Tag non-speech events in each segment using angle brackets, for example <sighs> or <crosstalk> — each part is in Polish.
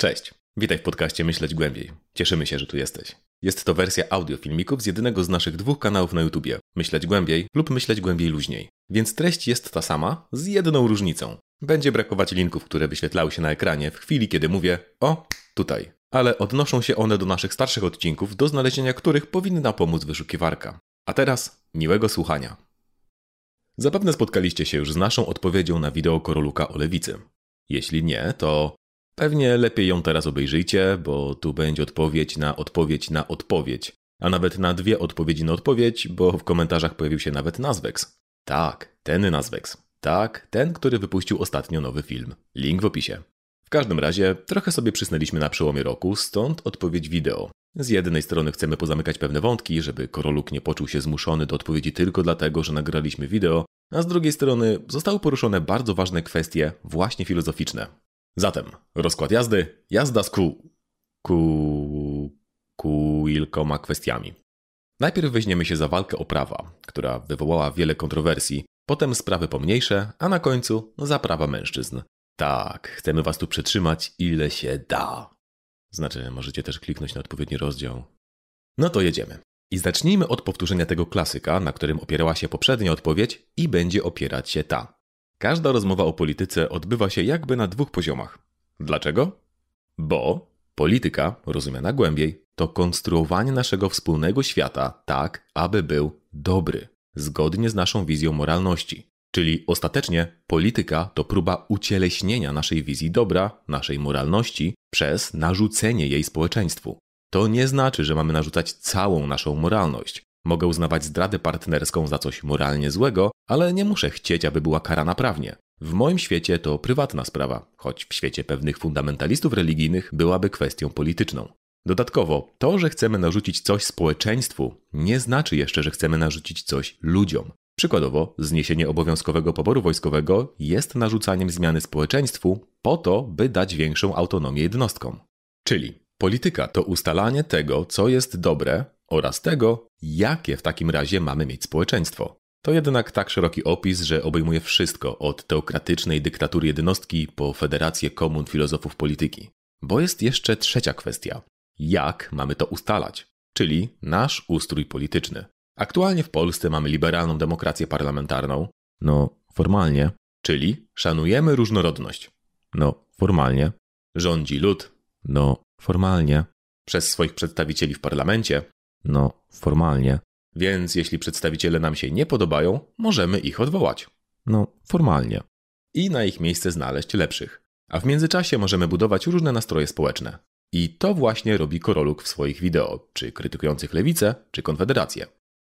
Cześć, witaj w podcaście Myśleć Głębiej. Cieszymy się, że tu jesteś. Jest to wersja audio filmików z jednego z naszych dwóch kanałów na YouTubie Myśleć Głębiej lub Myśleć Głębiej Luźniej. Więc treść jest ta sama, z jedną różnicą. Będzie brakować linków, które wyświetlały się na ekranie w chwili, kiedy mówię o, tutaj. Ale odnoszą się one do naszych starszych odcinków, do znalezienia których powinna pomóc wyszukiwarka. A teraz miłego słuchania. Zapewne spotkaliście się już z naszą odpowiedzią na wideo Koroluka o lewicy. Jeśli nie, to Pewnie lepiej ją teraz obejrzyjcie, bo tu będzie odpowiedź na odpowiedź na odpowiedź, a nawet na dwie odpowiedzi na odpowiedź, bo w komentarzach pojawił się nawet Nazwex. Tak, ten Nazwex. Tak, ten, który wypuścił ostatnio nowy film. Link w opisie. W każdym razie, trochę sobie przysnęliśmy na przełomie roku, stąd odpowiedź wideo. Z jednej strony chcemy pozamykać pewne wątki, żeby Koroluk nie poczuł się zmuszony do odpowiedzi tylko dlatego, że nagraliśmy wideo, a z drugiej strony zostały poruszone bardzo ważne kwestie, właśnie filozoficzne. Zatem rozkład jazdy, jazda z ku... ku... kilkoma kwestiami. Najpierw weźmiemy się za walkę o prawa, która wywołała wiele kontrowersji, potem sprawy pomniejsze, a na końcu za prawa mężczyzn. Tak, chcemy was tu przetrzymać ile się da. Znaczy, możecie też kliknąć na odpowiedni rozdział. No to jedziemy. I zacznijmy od powtórzenia tego klasyka, na którym opierała się poprzednia odpowiedź i będzie opierać się ta. Każda rozmowa o polityce odbywa się jakby na dwóch poziomach. Dlaczego? Bo polityka, rozumiana głębiej, to konstruowanie naszego wspólnego świata tak, aby był dobry, zgodnie z naszą wizją moralności. Czyli ostatecznie polityka to próba ucieleśnienia naszej wizji dobra, naszej moralności przez narzucenie jej społeczeństwu. To nie znaczy, że mamy narzucać całą naszą moralność. Mogę uznawać zdradę partnerską za coś moralnie złego, ale nie muszę chcieć, aby była karana prawnie. W moim świecie to prywatna sprawa, choć w świecie pewnych fundamentalistów religijnych byłaby kwestią polityczną. Dodatkowo, to, że chcemy narzucić coś społeczeństwu, nie znaczy jeszcze, że chcemy narzucić coś ludziom. Przykładowo, zniesienie obowiązkowego poboru wojskowego jest narzucaniem zmiany społeczeństwu po to, by dać większą autonomię jednostkom. Czyli polityka to ustalanie tego, co jest dobre oraz tego, jakie w takim razie mamy mieć społeczeństwo. To jednak tak szeroki opis, że obejmuje wszystko od teokratycznej dyktatury jednostki po federację komun filozofów polityki. Bo jest jeszcze trzecia kwestia. Jak mamy to ustalać? Czyli nasz ustrój polityczny. Aktualnie w Polsce mamy liberalną demokrację parlamentarną. No, formalnie. Czyli szanujemy różnorodność. No, formalnie. Rządzi lud. No, formalnie. Przez swoich przedstawicieli w parlamencie. No, formalnie. Więc jeśli przedstawiciele nam się nie podobają, możemy ich odwołać. No, formalnie. I na ich miejsce znaleźć lepszych. A w międzyczasie możemy budować różne nastroje społeczne. I to właśnie robi Koroluk w swoich wideo, czy krytykujących lewicę, czy konfederację.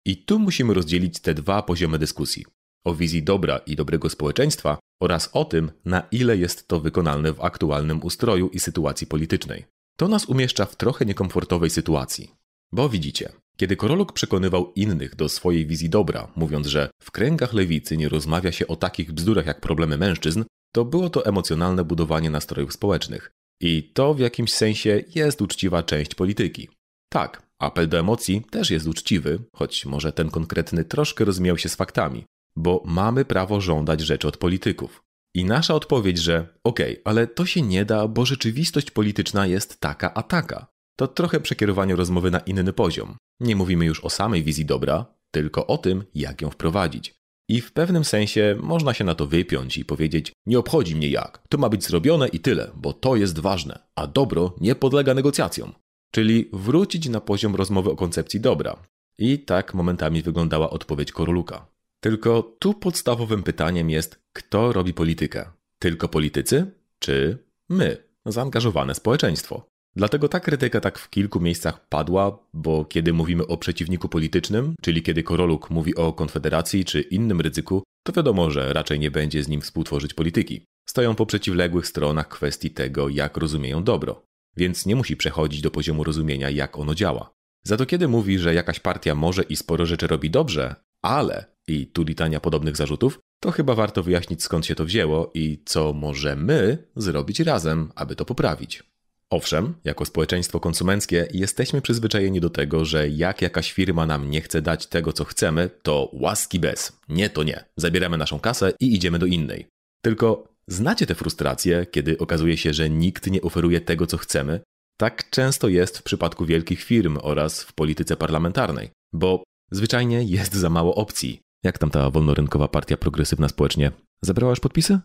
I tu musimy rozdzielić te dwa poziomy dyskusji. O wizji dobra i dobrego społeczeństwa oraz o tym, na ile jest to wykonalne w aktualnym ustroju i sytuacji politycznej. To nas umieszcza w trochę niekomfortowej sytuacji. Bo widzicie, kiedy Koroluk przekonywał innych do swojej wizji dobra, mówiąc, że w kręgach lewicy nie rozmawia się o takich bzdurach jak problemy mężczyzn, to było to emocjonalne budowanie nastrojów społecznych. I to w jakimś sensie jest uczciwa część polityki. Tak, apel do emocji też jest uczciwy, choć może ten konkretny troszkę rozmijał się z faktami, bo mamy prawo żądać rzeczy od polityków. I nasza odpowiedź, że okej, okay, ale to się nie da, bo rzeczywistość polityczna jest taka a taka, to trochę przekierowanie rozmowy na inny poziom. Nie mówimy już o samej wizji dobra, tylko o tym, jak ją wprowadzić. I w pewnym sensie można się na to wypiąć i powiedzieć: Nie obchodzi mnie jak, to ma być zrobione i tyle, bo to jest ważne, a dobro nie podlega negocjacjom. Czyli wrócić na poziom rozmowy o koncepcji dobra. I tak momentami wyglądała odpowiedź Koroluka. Tylko tu podstawowym pytaniem jest, kto robi politykę? Tylko politycy? Czy my, zaangażowane społeczeństwo? Dlatego ta krytyka tak w kilku miejscach padła, bo kiedy mówimy o przeciwniku politycznym, czyli kiedy Koroluk mówi o Konfederacji czy innym ryzyku, to wiadomo, że raczej nie będzie z nim współtworzyć polityki. Stoją po przeciwległych stronach kwestii tego, jak rozumieją dobro, więc nie musi przechodzić do poziomu rozumienia, jak ono działa. Za to kiedy mówi, że jakaś partia może i sporo rzeczy robi dobrze, ale i tu litania podobnych zarzutów, to chyba warto wyjaśnić skąd się to wzięło i co możemy zrobić razem, aby to poprawić. Owszem, jako społeczeństwo konsumenckie jesteśmy przyzwyczajeni do tego, że jak jakaś firma nam nie chce dać tego, co chcemy, to łaski bez. Nie to nie. Zabieramy naszą kasę i idziemy do innej. Tylko Znacie tę frustrację, kiedy okazuje się, że nikt nie oferuje tego, co chcemy? Tak często jest w przypadku wielkich firm oraz w polityce parlamentarnej, bo zwyczajnie jest za mało opcji. Jak tam ta wolnorynkowa partia progresywna społecznie? Zebrałaś podpisy?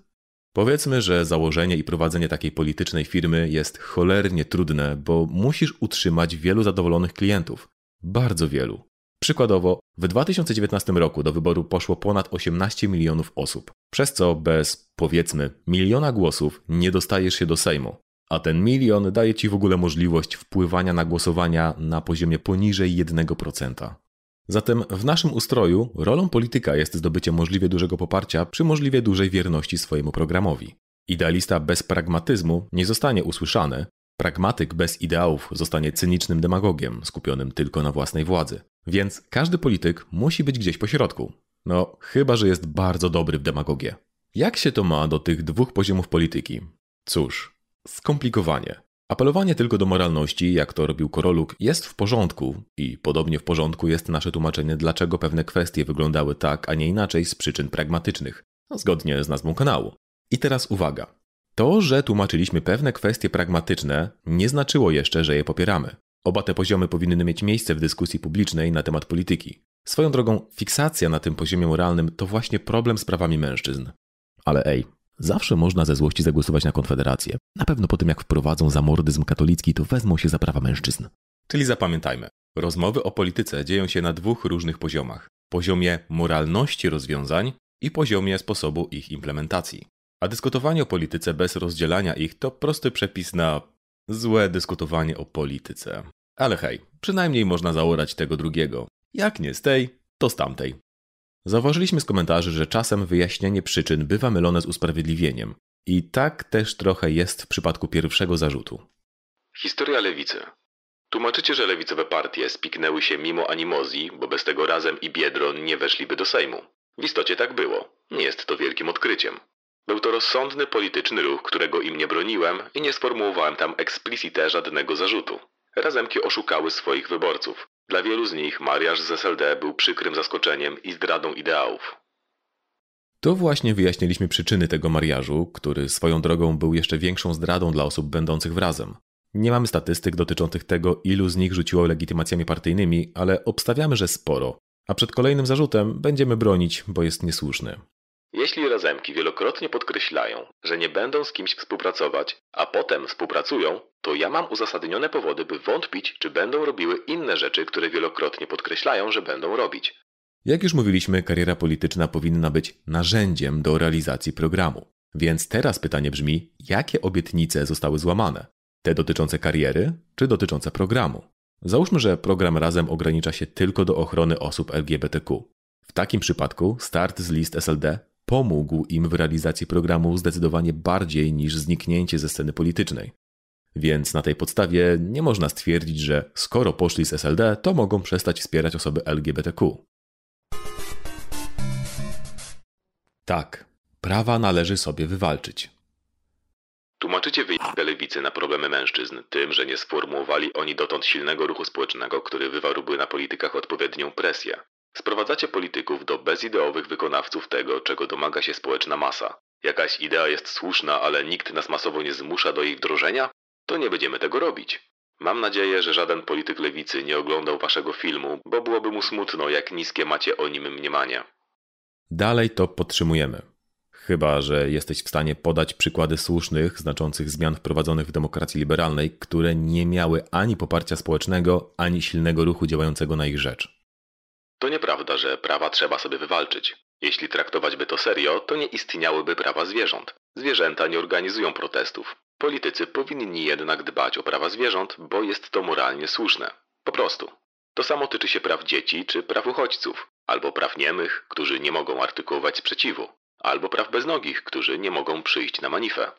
Powiedzmy, że założenie i prowadzenie takiej politycznej firmy jest cholernie trudne, bo musisz utrzymać wielu zadowolonych klientów. Bardzo wielu. Przykładowo, w 2019 roku do wyboru poszło ponad 18 milionów osób, przez co bez, powiedzmy, miliona głosów nie dostajesz się do Sejmu. A ten milion daje ci w ogóle możliwość wpływania na głosowania na poziomie poniżej 1%. Zatem w naszym ustroju rolą polityka jest zdobycie możliwie dużego poparcia przy możliwie dużej wierności swojemu programowi. Idealista bez pragmatyzmu nie zostanie usłyszany, pragmatyk bez ideałów zostanie cynicznym demagogiem skupionym tylko na własnej władzy. Więc każdy polityk musi być gdzieś po środku. No, chyba że jest bardzo dobry w demagogię. Jak się to ma do tych dwóch poziomów polityki? Cóż, skomplikowanie. Apelowanie tylko do moralności, jak to robił Koroluk, jest w porządku i podobnie w porządku jest nasze tłumaczenie, dlaczego pewne kwestie wyglądały tak, a nie inaczej z przyczyn pragmatycznych, zgodnie z nazwą kanału. I teraz uwaga. To, że tłumaczyliśmy pewne kwestie pragmatyczne, nie znaczyło jeszcze, że je popieramy. Oba te poziomy powinny mieć miejsce w dyskusji publicznej na temat polityki. Swoją drogą, fiksacja na tym poziomie moralnym to właśnie problem z prawami mężczyzn. Ale ej, Zawsze można ze złości zagłosować na Konfederację. Na pewno po tym, jak wprowadzą zamordyzm katolicki, to wezmą się za prawa mężczyzn. Czyli zapamiętajmy, rozmowy o polityce dzieją się na dwóch różnych poziomach: poziomie moralności rozwiązań i poziomie sposobu ich implementacji. A dyskutowanie o polityce bez rozdzielania ich to prosty przepis na złe dyskutowanie o polityce. Ale hej, przynajmniej można zaorać tego drugiego. Jak nie z tej, to z tamtej. Zauważyliśmy z komentarzy, że czasem wyjaśnienie przyczyn bywa mylone z usprawiedliwieniem. I tak też trochę jest w przypadku pierwszego zarzutu. Historia lewicy. Tłumaczycie, że lewicowe partie spiknęły się mimo animozji, bo bez tego razem i Biedron nie weszliby do Sejmu. W istocie tak było. Nie jest to wielkim odkryciem. Był to rozsądny polityczny ruch, którego im nie broniłem i nie sformułowałem tam eksplicite żadnego zarzutu. Razemki oszukały swoich wyborców. Dla wielu z nich mariaż z SLD był przykrym zaskoczeniem i zdradą ideałów. To właśnie wyjaśniliśmy przyczyny tego mariażu, który swoją drogą był jeszcze większą zdradą dla osób będących w razem. Nie mamy statystyk dotyczących tego, ilu z nich rzuciło legitymacjami partyjnymi, ale obstawiamy, że sporo. A przed kolejnym zarzutem będziemy bronić, bo jest niesłuszny. Jeśli razemki wielokrotnie podkreślają, że nie będą z kimś współpracować, a potem współpracują, to ja mam uzasadnione powody, by wątpić, czy będą robiły inne rzeczy, które wielokrotnie podkreślają, że będą robić. Jak już mówiliśmy, kariera polityczna powinna być narzędziem do realizacji programu. Więc teraz pytanie brzmi, jakie obietnice zostały złamane? Te dotyczące kariery, czy dotyczące programu? Załóżmy, że program razem ogranicza się tylko do ochrony osób LGBTQ. W takim przypadku start z list SLD pomógł im w realizacji programu zdecydowanie bardziej niż zniknięcie ze sceny politycznej. Więc na tej podstawie nie można stwierdzić, że skoro poszli z SLD, to mogą przestać wspierać osoby LGBTQ. Tak, prawa należy sobie wywalczyć. Tłumaczycie wyjście lewicy na problemy mężczyzn tym, że nie sformułowali oni dotąd silnego ruchu społecznego, który wywarłby na politykach odpowiednią presję. Sprowadzacie polityków do bezideowych wykonawców tego, czego domaga się społeczna masa. Jakaś idea jest słuszna, ale nikt nas masowo nie zmusza do jej wdrożenia? To nie będziemy tego robić. Mam nadzieję, że żaden polityk lewicy nie oglądał waszego filmu, bo byłoby mu smutno, jak niskie macie o nim mniemanie. Dalej to podtrzymujemy. Chyba, że jesteś w stanie podać przykłady słusznych, znaczących zmian wprowadzonych w demokracji liberalnej, które nie miały ani poparcia społecznego, ani silnego ruchu działającego na ich rzecz. To nieprawda, że prawa trzeba sobie wywalczyć. Jeśli traktować by to serio, to nie istniałyby prawa zwierząt. Zwierzęta nie organizują protestów. Politycy powinni jednak dbać o prawa zwierząt, bo jest to moralnie słuszne. Po prostu. To samo tyczy się praw dzieci czy praw uchodźców, albo praw niemych, którzy nie mogą artykułować sprzeciwu, albo praw beznogich, którzy nie mogą przyjść na manifę.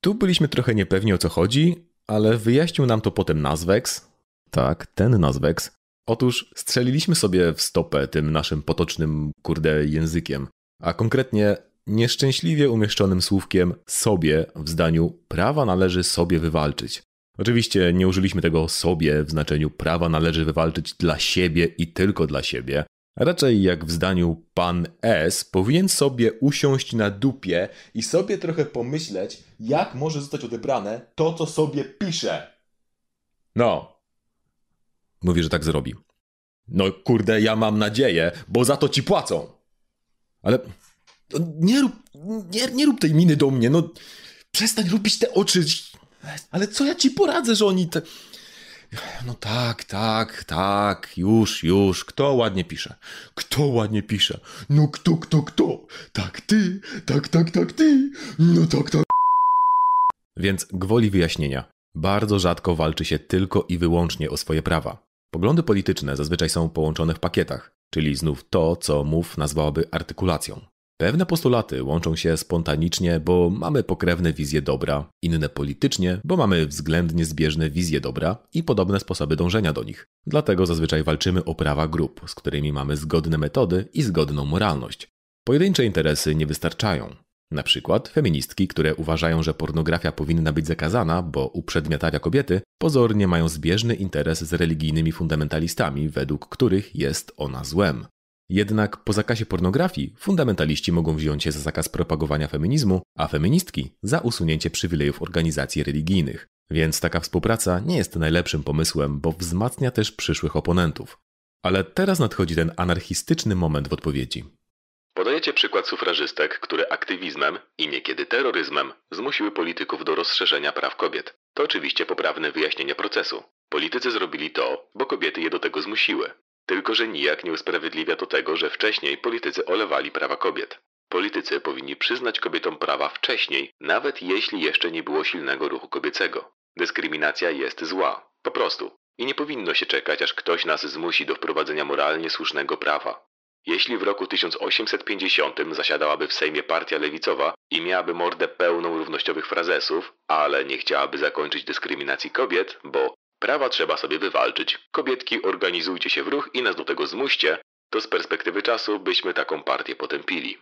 Tu byliśmy trochę niepewni o co chodzi, ale wyjaśnił nam to potem Nazwex. Tak, ten Nazwex, Otóż strzeliliśmy sobie w stopę tym naszym potocznym, kurde, językiem, a konkretnie nieszczęśliwie umieszczonym słówkiem sobie w zdaniu prawa należy sobie wywalczyć. Oczywiście nie użyliśmy tego sobie w znaczeniu prawa należy wywalczyć dla siebie i tylko dla siebie, Raczej jak w zdaniu pan S powinien sobie usiąść na dupie i sobie trochę pomyśleć, jak może zostać odebrane to, co sobie pisze. No. Mówi, że tak zrobi. No kurde, ja mam nadzieję, bo za to ci płacą. Ale nie rób, nie, nie rób tej miny do mnie, no przestań robić te oczy. Ale co ja ci poradzę, że oni te... No tak, tak, tak, już, już. Kto ładnie pisze? Kto ładnie pisze? No kto, kto, kto? Tak ty, tak, tak, tak ty, no tak, tak. Więc gwoli wyjaśnienia. Bardzo rzadko walczy się tylko i wyłącznie o swoje prawa. Poglądy polityczne zazwyczaj są połączone w pakietach, czyli znów to, co MUF nazwałaby artykulacją. Pewne postulaty łączą się spontanicznie, bo mamy pokrewne wizje dobra, inne politycznie, bo mamy względnie zbieżne wizje dobra i podobne sposoby dążenia do nich. Dlatego zazwyczaj walczymy o prawa grup, z którymi mamy zgodne metody i zgodną moralność. Pojedyncze interesy nie wystarczają. Na przykład feministki, które uważają, że pornografia powinna być zakazana, bo uprzedmiotawia kobiety, pozornie mają zbieżny interes z religijnymi fundamentalistami, według których jest ona złem. Jednak po zakazie pornografii fundamentaliści mogą wziąć się za zakaz propagowania feminizmu, a feministki za usunięcie przywilejów organizacji religijnych. Więc taka współpraca nie jest najlepszym pomysłem, bo wzmacnia też przyszłych oponentów. Ale teraz nadchodzi ten anarchistyczny moment w odpowiedzi. Podajecie przykład sufrażystek, które aktywizmem i niekiedy terroryzmem zmusiły polityków do rozszerzenia praw kobiet. To oczywiście poprawne wyjaśnienie procesu. Politycy zrobili to, bo kobiety je do tego zmusiły. Tylko, że nijak nie usprawiedliwia to tego, że wcześniej politycy olewali prawa kobiet. Politycy powinni przyznać kobietom prawa wcześniej, nawet jeśli jeszcze nie było silnego ruchu kobiecego. Dyskryminacja jest zła, po prostu. I nie powinno się czekać, aż ktoś nas zmusi do wprowadzenia moralnie słusznego prawa. Jeśli w roku 1850 zasiadałaby w Sejmie partia lewicowa i miałaby mordę pełną równościowych frazesów, ale nie chciałaby zakończyć dyskryminacji kobiet, bo prawa trzeba sobie wywalczyć, kobietki organizujcie się w ruch i nas do tego zmuście, to z perspektywy czasu byśmy taką partię potępili.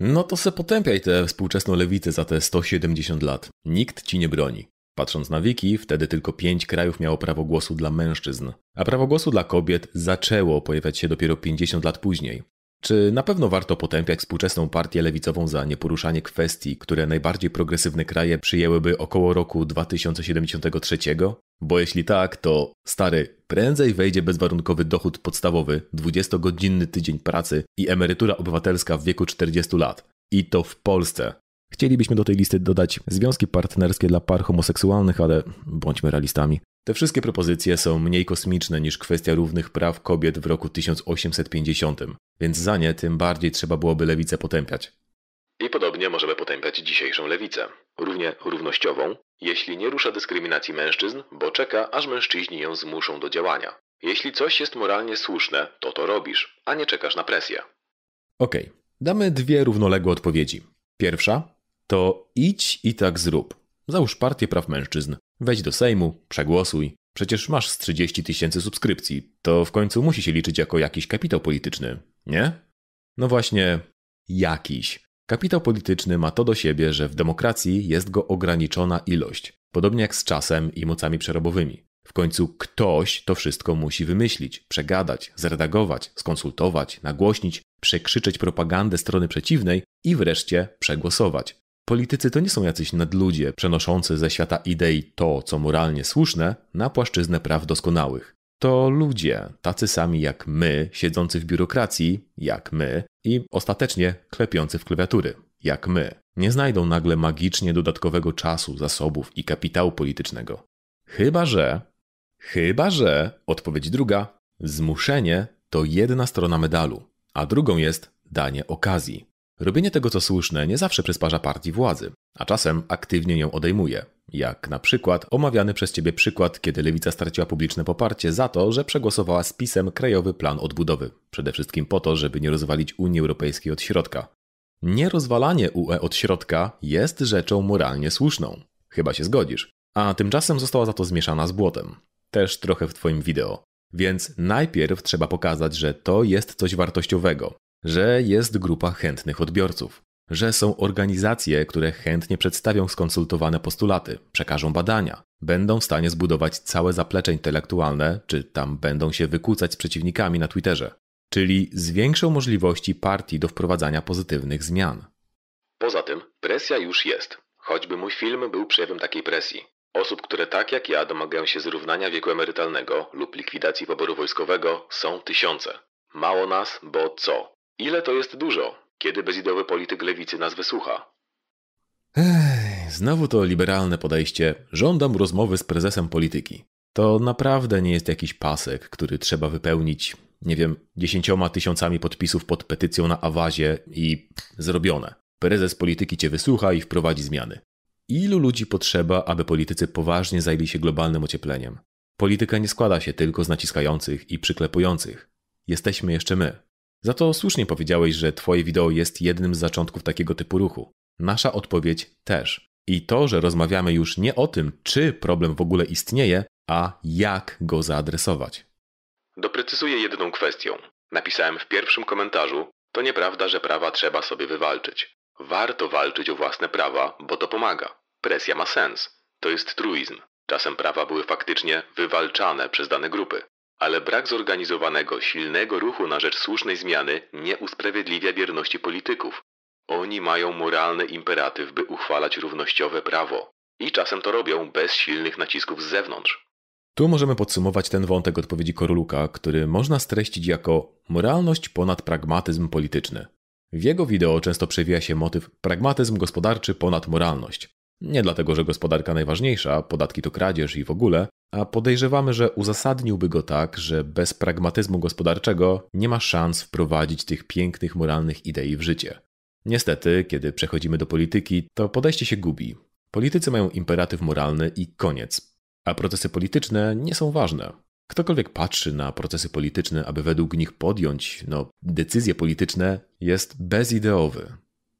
No to se potępiaj tę współczesną lewicę za te 170 lat. Nikt ci nie broni. Patrząc na wiki, wtedy tylko pięć krajów miało prawo głosu dla mężczyzn, a prawo głosu dla kobiet zaczęło pojawiać się dopiero 50 lat później. Czy na pewno warto potępiać współczesną partię lewicową za nieporuszanie kwestii, które najbardziej progresywne kraje przyjęłyby około roku 2073? Bo jeśli tak, to stary, prędzej wejdzie bezwarunkowy dochód podstawowy, 20-godzinny tydzień pracy i emerytura obywatelska w wieku 40 lat. I to w Polsce. Chcielibyśmy do tej listy dodać związki partnerskie dla par homoseksualnych, ale bądźmy realistami. Te wszystkie propozycje są mniej kosmiczne niż kwestia równych praw kobiet w roku 1850, więc za nie tym bardziej trzeba byłoby lewicę potępiać. I podobnie możemy potępiać dzisiejszą lewicę, równie równościową, jeśli nie rusza dyskryminacji mężczyzn, bo czeka, aż mężczyźni ją zmuszą do działania. Jeśli coś jest moralnie słuszne, to to robisz, a nie czekasz na presję. Okej, okay. damy dwie równoległe odpowiedzi. Pierwsza to idź i tak zrób. Załóż partię praw mężczyzn, wejdź do Sejmu, przegłosuj. Przecież masz z 30 tysięcy subskrypcji. To w końcu musi się liczyć jako jakiś kapitał polityczny, nie? No właśnie, jakiś. Kapitał polityczny ma to do siebie, że w demokracji jest go ograniczona ilość, podobnie jak z czasem i mocami przerobowymi. W końcu ktoś to wszystko musi wymyślić, przegadać, zredagować, skonsultować, nagłośnić, przekrzyczeć propagandę strony przeciwnej i wreszcie przegłosować. Politycy to nie są jacyś nadludzie przenoszący ze świata idei to, co moralnie słuszne, na płaszczyznę praw doskonałych. To ludzie, tacy sami jak my, siedzący w biurokracji, jak my, i ostatecznie klepiący w klawiatury, jak my. Nie znajdą nagle magicznie dodatkowego czasu, zasobów i kapitału politycznego. Chyba że, chyba że, odpowiedź druga, zmuszenie to jedna strona medalu, a drugą jest danie okazji. Robienie tego, co słuszne, nie zawsze przysparza partii władzy, a czasem aktywnie ją odejmuje. Jak na przykład omawiany przez ciebie przykład, kiedy lewica straciła publiczne poparcie za to, że przegłosowała z pisem Krajowy Plan Odbudowy. Przede wszystkim po to, żeby nie rozwalić Unii Europejskiej od środka. Nierozwalanie UE od środka jest rzeczą moralnie słuszną. Chyba się zgodzisz. A tymczasem została za to zmieszana z błotem. Też trochę w twoim wideo. Więc najpierw trzeba pokazać, że to jest coś wartościowego, że jest grupa chętnych odbiorców, że są organizacje, które chętnie przedstawią skonsultowane postulaty, przekażą badania, będą w stanie zbudować całe zaplecze intelektualne, czy tam będą się wykłócać z przeciwnikami na Twitterze. czyli zwiększą możliwości partii do wprowadzania pozytywnych zmian. Poza tym presja już jest. Choćby mój film był przejawem takiej presji. Osób, które tak jak ja domagają się zrównania wieku emerytalnego lub likwidacji poboru wojskowego są tysiące. Mało nas, bo co? Ile to jest dużo? Kiedy bezideowy polityk lewicy nas wysłucha? Ech, znowu to liberalne podejście. Żądam rozmowy z prezesem polityki. To naprawdę nie jest jakiś pasek, który trzeba wypełnić, nie wiem, dziesięcioma tysiącami podpisów pod petycją na awazie i zrobione. Prezes polityki cię wysłucha i wprowadzi zmiany. Ilu ludzi potrzeba, aby politycy poważnie zajęli się globalnym ociepleniem? Polityka nie składa się tylko z naciskających i przyklepujących. Jesteśmy jeszcze my. Za to słusznie powiedziałeś, że Twoje wideo jest jednym z zaczątków takiego typu ruchu. Nasza odpowiedź też. I to, że rozmawiamy już nie o tym, czy problem w ogóle istnieje, a jak go zaadresować. Doprecyzuję jedną kwestię. Napisałem w pierwszym komentarzu, to nieprawda, że prawa trzeba sobie wywalczyć. Warto walczyć o własne prawa, bo to pomaga. Presja ma sens. To jest truizm. Czasem prawa były faktycznie wywalczane przez dane grupy. Ale brak zorganizowanego, silnego ruchu na rzecz słusznej zmiany nie usprawiedliwia wierności polityków. Oni mają moralny imperatyw, by uchwalać równościowe prawo. I czasem to robią bez silnych nacisków z zewnątrz. Tu możemy podsumować ten wątek odpowiedzi Koroluka, który można streścić jako moralność ponad pragmatyzm polityczny. W jego wideo często przewija się motyw pragmatyzm gospodarczy ponad moralność. Nie dlatego, że gospodarka najważniejsza, podatki to kradzież i w ogóle, a podejrzewamy, że uzasadniłby go tak, że bez pragmatyzmu gospodarczego nie ma szans wprowadzić tych pięknych moralnych idei w życie. Niestety, kiedy przechodzimy do polityki, to podejście się gubi. Politycy mają imperatyw moralny i koniec. A procesy polityczne nie są ważne. Ktokolwiek patrzy na procesy polityczne, aby według nich podjąć no, decyzje polityczne, jest bezideowy.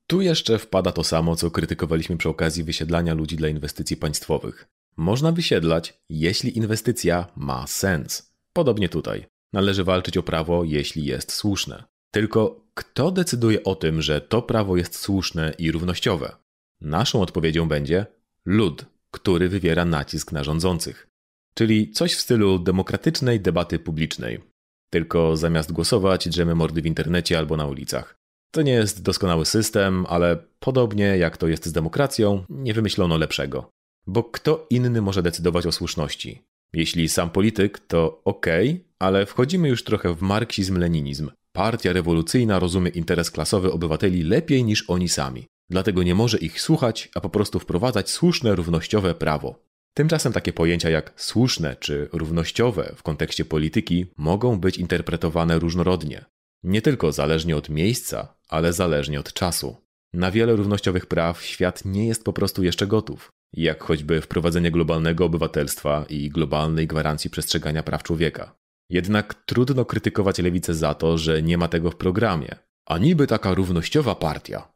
Tu jeszcze wpada to samo, co krytykowaliśmy przy okazji wysiedlania ludzi dla inwestycji państwowych. Można wysiedlać, jeśli inwestycja ma sens. Podobnie tutaj. Należy walczyć o prawo, jeśli jest słuszne. Tylko kto decyduje o tym, że to prawo jest słuszne i równościowe? Naszą odpowiedzią będzie lud, który wywiera nacisk na rządzących. Czyli coś w stylu demokratycznej debaty publicznej. Tylko zamiast głosować, drzemy mordy w internecie albo na ulicach. To nie jest doskonały system, ale podobnie jak to jest z demokracją, nie wymyślono lepszego. Bo kto inny może decydować o słuszności? Jeśli sam polityk, to okej, okay, ale wchodzimy już trochę w marksizm-leninizm. Partia rewolucyjna rozumie interes klasowy obywateli lepiej niż oni sami. Dlatego nie może ich słuchać, a po prostu wprowadzać słuszne, równościowe prawo. Tymczasem takie pojęcia jak słuszne czy równościowe w kontekście polityki mogą być interpretowane różnorodnie. Nie tylko zależnie od miejsca, ale zależnie od czasu. Na wiele równościowych praw świat nie jest po prostu jeszcze gotów, jak choćby wprowadzenie globalnego obywatelstwa i globalnej gwarancji przestrzegania praw człowieka. Jednak trudno krytykować lewicę za to, że nie ma tego w programie. A niby taka równościowa partia.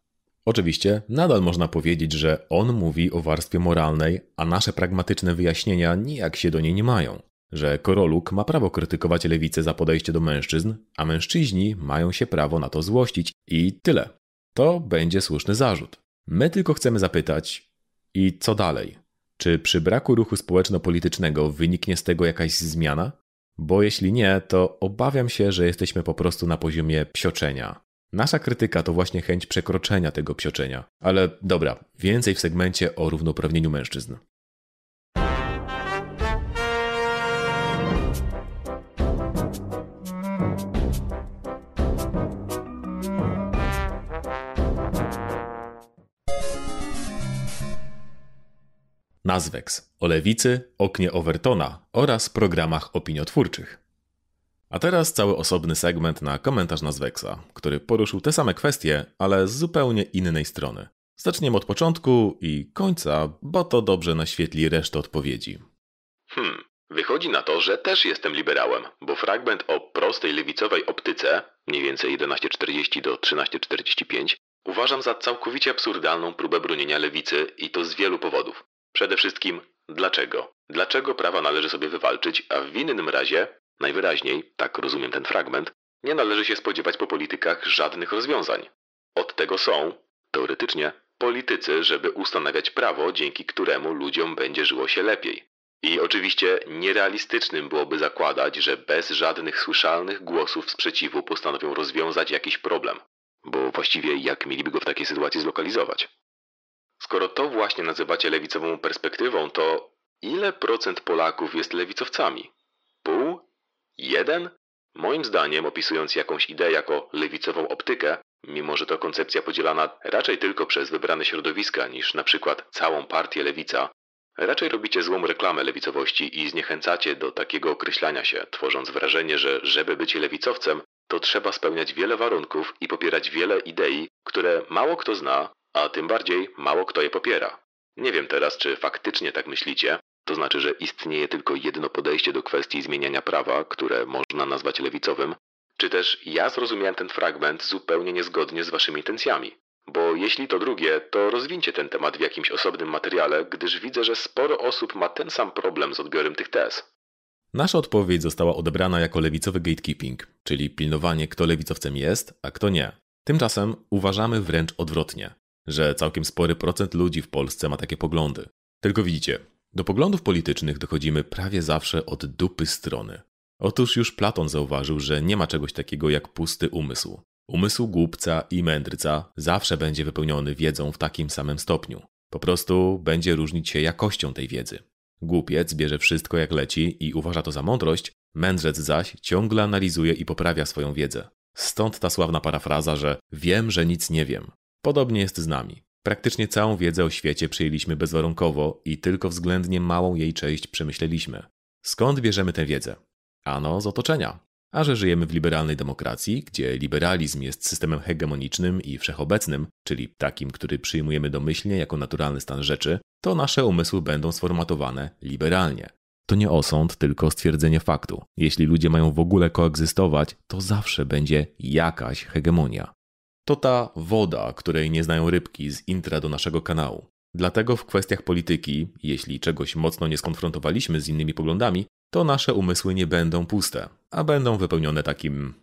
Oczywiście nadal można powiedzieć, że on mówi o warstwie moralnej, a nasze pragmatyczne wyjaśnienia nijak się do niej nie mają. Że Koroluk ma prawo krytykować lewicę za podejście do mężczyzn, a mężczyźni mają się prawo na to złościć i tyle. To będzie słuszny zarzut. My tylko chcemy zapytać, i co dalej? Czy przy braku ruchu społeczno-politycznego wyniknie z tego jakaś zmiana? Bo jeśli nie, to obawiam się, że jesteśmy po prostu na poziomie psioczenia. Nasza krytyka to właśnie chęć przekroczenia tego psioczenia. Ale dobra, więcej w segmencie o równouprawnieniu mężczyzn. Nazwex o lewicy, oknie Overtona oraz programach opiniotwórczych. A teraz cały osobny segment na komentarz Nazwexa, który poruszył te same kwestie, ale z zupełnie innej strony. Zaczniemy od początku i końca, bo to dobrze naświetli resztę odpowiedzi. Hmm, wychodzi na to, że też jestem liberałem, bo fragment o prostej lewicowej optyce, mniej więcej 11.40 do 13.45, uważam za całkowicie absurdalną próbę bronienia lewicy i to z wielu powodów. Przede wszystkim, dlaczego? Dlaczego prawa należy sobie wywalczyć, a w innym razie, najwyraźniej, tak rozumiem ten fragment, nie należy się spodziewać po politykach żadnych rozwiązań. Od tego są, teoretycznie, politycy, żeby ustanawiać prawo, dzięki któremu ludziom będzie żyło się lepiej. I oczywiście nierealistycznym byłoby zakładać, że bez żadnych słyszalnych głosów sprzeciwu postanowią rozwiązać jakiś problem, bo właściwie jak mieliby go w takiej sytuacji zlokalizować? Skoro to właśnie nazywacie lewicową perspektywą, to ile procent Polaków jest lewicowcami? Pół? Jeden? Moim zdaniem, opisując jakąś ideę jako lewicową optykę, mimo że to koncepcja podzielana raczej tylko przez wybrane środowiska niż na przykład całą partię lewica, raczej robicie złą reklamę lewicowości i zniechęcacie do takiego określania się, tworząc wrażenie, że żeby być lewicowcem, to trzeba spełniać wiele warunków i popierać wiele idei, które mało kto zna, a tym bardziej mało kto je popiera. Nie wiem teraz, czy faktycznie tak myślicie, to znaczy, że istnieje tylko jedno podejście do kwestii zmieniania prawa, które można nazwać lewicowym, czy też ja zrozumiałem ten fragment zupełnie niezgodnie z waszymi intencjami. Bo jeśli to drugie, to rozwincie ten temat w jakimś osobnym materiale, gdyż widzę, że sporo osób ma ten sam problem z odbiorem tych tez. Nasza odpowiedź została odebrana jako lewicowy gatekeeping, czyli pilnowanie, kto lewicowcem jest, a kto nie. Tymczasem uważamy wręcz odwrotnie, że całkiem spory procent ludzi w Polsce ma takie poglądy. Tylko widzicie, do poglądów politycznych dochodzimy prawie zawsze od dupy strony. Otóż już Platon zauważył, że nie ma czegoś takiego jak pusty umysł. Umysł głupca i mędrca zawsze będzie wypełniony wiedzą w takim samym stopniu. Po prostu będzie różnić się jakością tej wiedzy. Głupiec bierze wszystko jak leci i uważa to za mądrość, mędrzec zaś ciągle analizuje i poprawia swoją wiedzę. Stąd ta sławna parafraza, że wiem, że nic nie wiem. Podobnie jest z nami. Praktycznie całą wiedzę o świecie przyjęliśmy bezwarunkowo i tylko względnie małą jej część przemyśleliśmy. Skąd bierzemy tę wiedzę? Ano z otoczenia. A że żyjemy w liberalnej demokracji, gdzie liberalizm jest systemem hegemonicznym i wszechobecnym, czyli takim, który przyjmujemy domyślnie jako naturalny stan rzeczy, to nasze umysły będą sformatowane liberalnie. To nie osąd, tylko stwierdzenie faktu. Jeśli ludzie mają w ogóle koegzystować, to zawsze będzie jakaś hegemonia. To ta woda, której nie znają rybki z intra do naszego kanału. Dlatego w kwestiach polityki, jeśli czegoś mocno nie skonfrontowaliśmy z innymi poglądami, to nasze umysły nie będą puste, a będą wypełnione takim,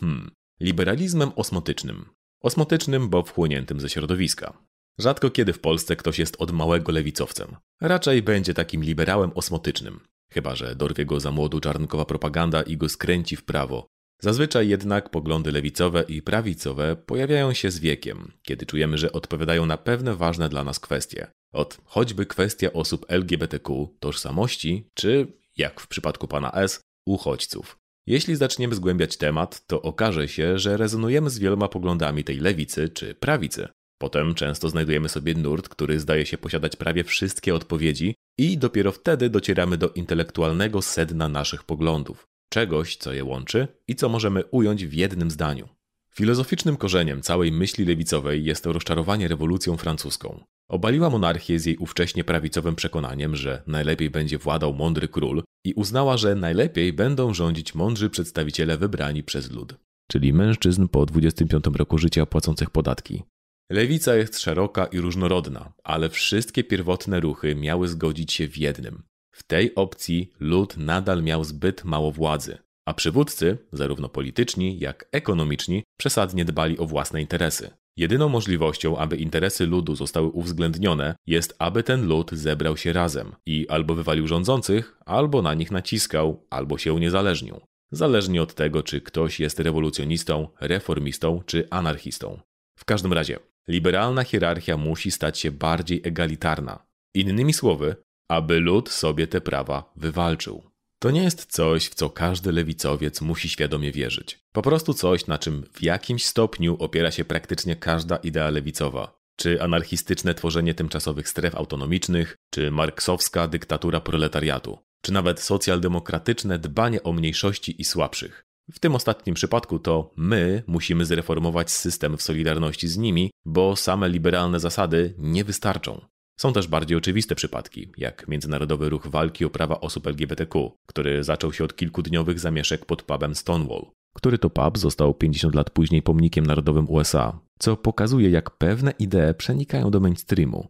hmm, liberalizmem osmotycznym. Osmotycznym, bo wchłoniętym ze środowiska. Rzadko kiedy w Polsce ktoś jest od małego lewicowcem. Raczej będzie takim liberałem osmotycznym. Chyba, że dorwie go za młodu czarnkowa propaganda i go skręci w prawo. Zazwyczaj jednak poglądy lewicowe i prawicowe pojawiają się z wiekiem, kiedy czujemy, że odpowiadają na pewne ważne dla nas kwestie. Od choćby kwestia osób LGBTQ, tożsamości, czy jak w przypadku pana S, uchodźców. Jeśli zaczniemy zgłębiać temat, to okaże się, że rezonujemy z wieloma poglądami tej lewicy czy prawicy. Potem często znajdujemy sobie nurt, który zdaje się posiadać prawie wszystkie odpowiedzi, i dopiero wtedy docieramy do intelektualnego sedna naszych poglądów, czegoś, co je łączy i co możemy ująć w jednym zdaniu. Filozoficznym korzeniem całej myśli lewicowej jest rozczarowanie rewolucją francuską. Obaliła monarchię z jej ówcześnie prawicowym przekonaniem, że najlepiej będzie władał mądry król i uznała, że najlepiej będą rządzić mądrzy przedstawiciele wybrani przez lud, czyli mężczyzn po 25 roku życia płacących podatki. Lewica jest szeroka i różnorodna, ale wszystkie pierwotne ruchy miały zgodzić się w jednym. W tej opcji lud nadal miał zbyt mało władzy, a przywódcy, zarówno polityczni jak ekonomiczni, przesadnie dbali o własne interesy. Jedyną możliwością, aby interesy ludu zostały uwzględnione, jest, aby ten lud zebrał się razem i albo wywalił rządzących, albo na nich naciskał, albo się uniezależnił. Zależnie od tego, czy ktoś jest rewolucjonistą, reformistą czy anarchistą. W każdym razie, liberalna hierarchia musi stać się bardziej egalitarna. Innymi słowy, aby lud sobie te prawa wywalczył. To nie jest coś, w co każdy lewicowiec musi świadomie wierzyć. Po prostu coś, na czym w jakimś stopniu opiera się praktycznie każda idea lewicowa. Czy anarchistyczne tworzenie tymczasowych stref autonomicznych, czy marksowska dyktatura proletariatu, czy nawet socjaldemokratyczne dbanie o mniejszości i słabszych. W tym ostatnim przypadku to my musimy zreformować system w solidarności z nimi, bo same liberalne zasady nie wystarczą. Są też bardziej oczywiste przypadki, jak Międzynarodowy Ruch Walki o Prawa Osób LGBTQ, który zaczął się od kilkudniowych zamieszek pod pubem Stonewall, który to pub został 50 lat później pomnikiem narodowym USA, co pokazuje, jak pewne idee przenikają do mainstreamu.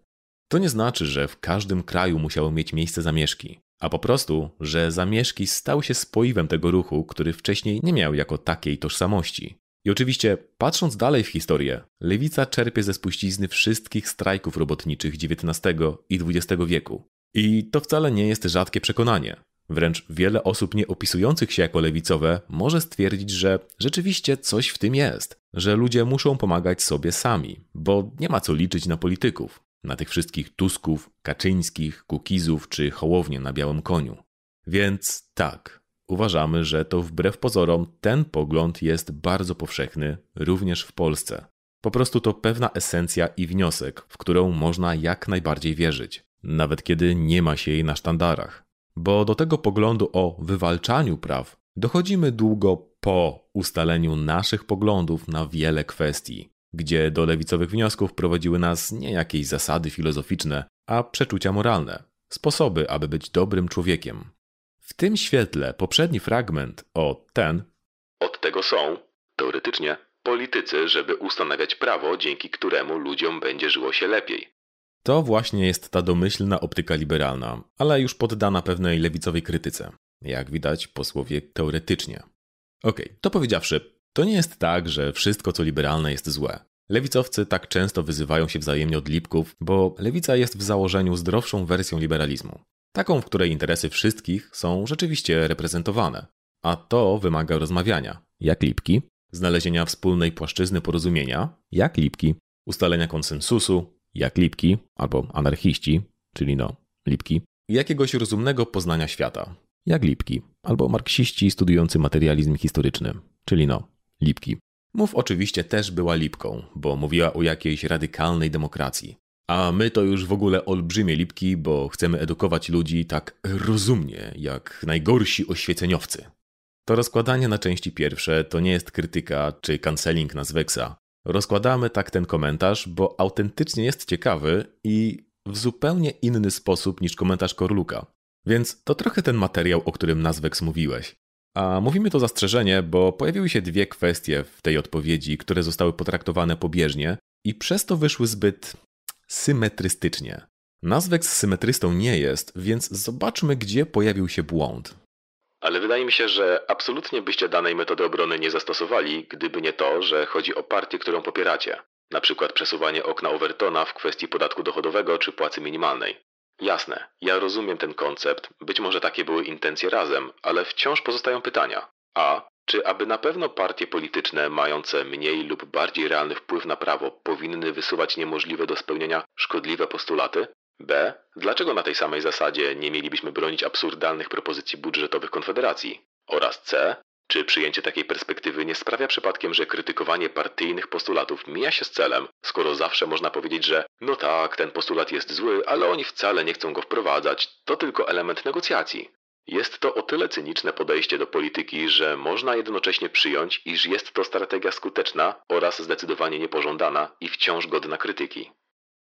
To nie znaczy, że w każdym kraju musiały mieć miejsce zamieszki, a po prostu, że zamieszki stały się spoiwem tego ruchu, który wcześniej nie miał jako takiej tożsamości. I oczywiście, patrząc dalej w historię, lewica czerpie ze spuścizny wszystkich strajków robotniczych XIX i XX wieku. I to wcale nie jest rzadkie przekonanie. Wręcz wiele osób nie opisujących się jako lewicowe może stwierdzić, że rzeczywiście coś w tym jest, że ludzie muszą pomagać sobie sami, bo nie ma co liczyć na polityków, na tych wszystkich Tusków, Kaczyńskich, Kukizów czy Hołownię na białym koniu. Więc tak, uważamy, że to wbrew pozorom ten pogląd jest bardzo powszechny również w Polsce. Po prostu to pewna esencja i wniosek, w którą można jak najbardziej wierzyć, nawet kiedy nie ma się jej na sztandarach. Bo do tego poglądu o wywalczaniu praw dochodzimy długo po ustaleniu naszych poglądów na wiele kwestii, gdzie do lewicowych wniosków prowadziły nas nie jakieś zasady filozoficzne, a przeczucia moralne, sposoby, aby być dobrym człowiekiem. W tym świetle poprzedni fragment o ten Od tego są, teoretycznie, politycy, żeby ustanawiać prawo, dzięki któremu ludziom będzie żyło się lepiej. to właśnie jest ta domyślna optyka liberalna, ale już poddana pewnej lewicowej krytyce. Jak widać, posłowie teoretycznie. Okej, to powiedziawszy, to nie jest tak, że wszystko co liberalne jest złe. Lewicowcy tak często wyzywają się wzajemnie od lipków, bo lewica jest w założeniu zdrowszą wersją liberalizmu. Taką, w której interesy wszystkich są rzeczywiście reprezentowane. A to wymaga rozmawiania. Jak lipki? Znalezienia wspólnej płaszczyzny porozumienia. Jak lipki? Ustalenia konsensusu. Jak lipki? Albo anarchiści, czyli no, lipki. Jakiegoś rozumnego poznania świata. Jak lipki. Albo marksiści studiujący materializm historyczny, czyli no, lipki. Mów oczywiście też była lipką, bo mówiła o jakiejś radykalnej demokracji. A my to już w ogóle olbrzymie lipki, bo chcemy edukować ludzi tak rozumnie, jak najgorsi oświeceniowcy. To rozkładanie na części pierwsze to nie jest krytyka czy canceling nas Weksa. Rozkładamy tak ten komentarz, bo autentycznie jest ciekawy i w zupełnie inny sposób niż komentarz Korluka. Więc to trochę ten materiał, o którym Nazwex mówiłeś. A mówimy to zastrzeżenie, bo pojawiły się dwie kwestie w tej odpowiedzi, które zostały potraktowane pobieżnie i przez to wyszły zbyt symetrystycznie. Nazwex symetrystą nie jest, więc zobaczmy, gdzie pojawił się błąd. Ale wydaje mi się, że absolutnie byście danej metody obrony nie zastosowali, gdyby nie to, że chodzi o partię, którą popieracie. Na przykład przesuwanie okna Overtona w kwestii podatku dochodowego czy płacy minimalnej. Jasne, ja rozumiem ten koncept, być może takie były intencje razem, ale wciąż pozostają pytania. A. Czy aby na pewno partie polityczne mające mniej lub bardziej realny wpływ na prawo powinny wysuwać niemożliwe do spełnienia szkodliwe postulaty? B. Dlaczego na tej samej zasadzie nie mielibyśmy bronić absurdalnych propozycji budżetowych Konfederacji? Oraz C. Czy przyjęcie takiej perspektywy nie sprawia przypadkiem, że krytykowanie partyjnych postulatów mija się z celem, skoro zawsze można powiedzieć, że no tak, ten postulat jest zły, ale oni wcale nie chcą go wprowadzać, to tylko element negocjacji. Jest to o tyle cyniczne podejście do polityki, że można jednocześnie przyjąć, iż jest to strategia skuteczna oraz zdecydowanie niepożądana i wciąż godna krytyki.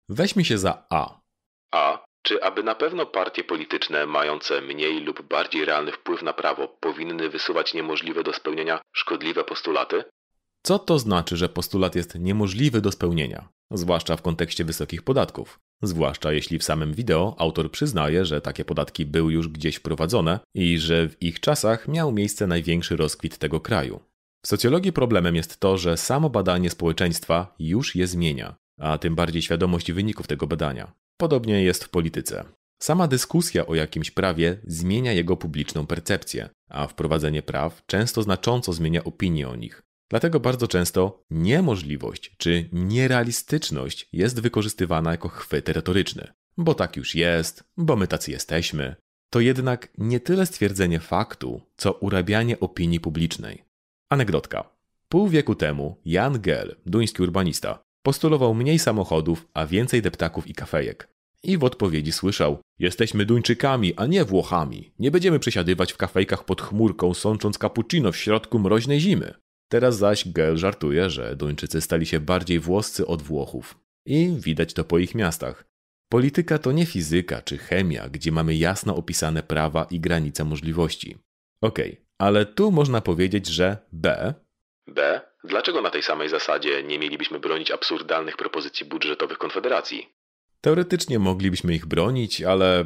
Weźmy się za A. A. Czy aby na pewno partie polityczne mające mniej lub bardziej realny wpływ na prawo powinny wysuwać niemożliwe do spełnienia szkodliwe postulaty? Co to znaczy, że postulat jest niemożliwy do spełnienia? Zwłaszcza w kontekście wysokich podatków. Zwłaszcza jeśli w samym wideo autor przyznaje, że takie podatki były już gdzieś wprowadzone i że w ich czasach miał miejsce największy rozkwit tego kraju. W socjologii problemem jest to, że samo badanie społeczeństwa już je zmienia, a tym bardziej świadomość wyników tego badania. Podobnie jest w polityce. Sama dyskusja o jakimś prawie zmienia jego publiczną percepcję, a wprowadzenie praw często znacząco zmienia opinię o nich. Dlatego bardzo często niemożliwość czy nierealistyczność jest wykorzystywana jako chwyt retoryczny. Bo tak już jest, bo my tacy jesteśmy. To jednak nie tyle stwierdzenie faktu, co urabianie opinii publicznej. Anegdotka. Pół wieku temu Jan Gell, duński urbanista, postulował mniej samochodów, a więcej deptaków i kafejek. I w odpowiedzi słyszał: Jesteśmy Duńczykami, a nie Włochami. Nie będziemy przesiadywać w kafejkach pod chmurką, sącząc cappuccino w środku mroźnej zimy. Teraz zaś Gell żartuje, że Duńczycy stali się bardziej włoscy od Włochów. I widać to po ich miastach. Polityka to nie fizyka czy chemia, gdzie mamy jasno opisane prawa i granice możliwości. Okej, ale tu można powiedzieć, że B B. Dlaczego na tej samej zasadzie nie mielibyśmy bronić absurdalnych propozycji budżetowych Konfederacji? Teoretycznie moglibyśmy ich bronić, ale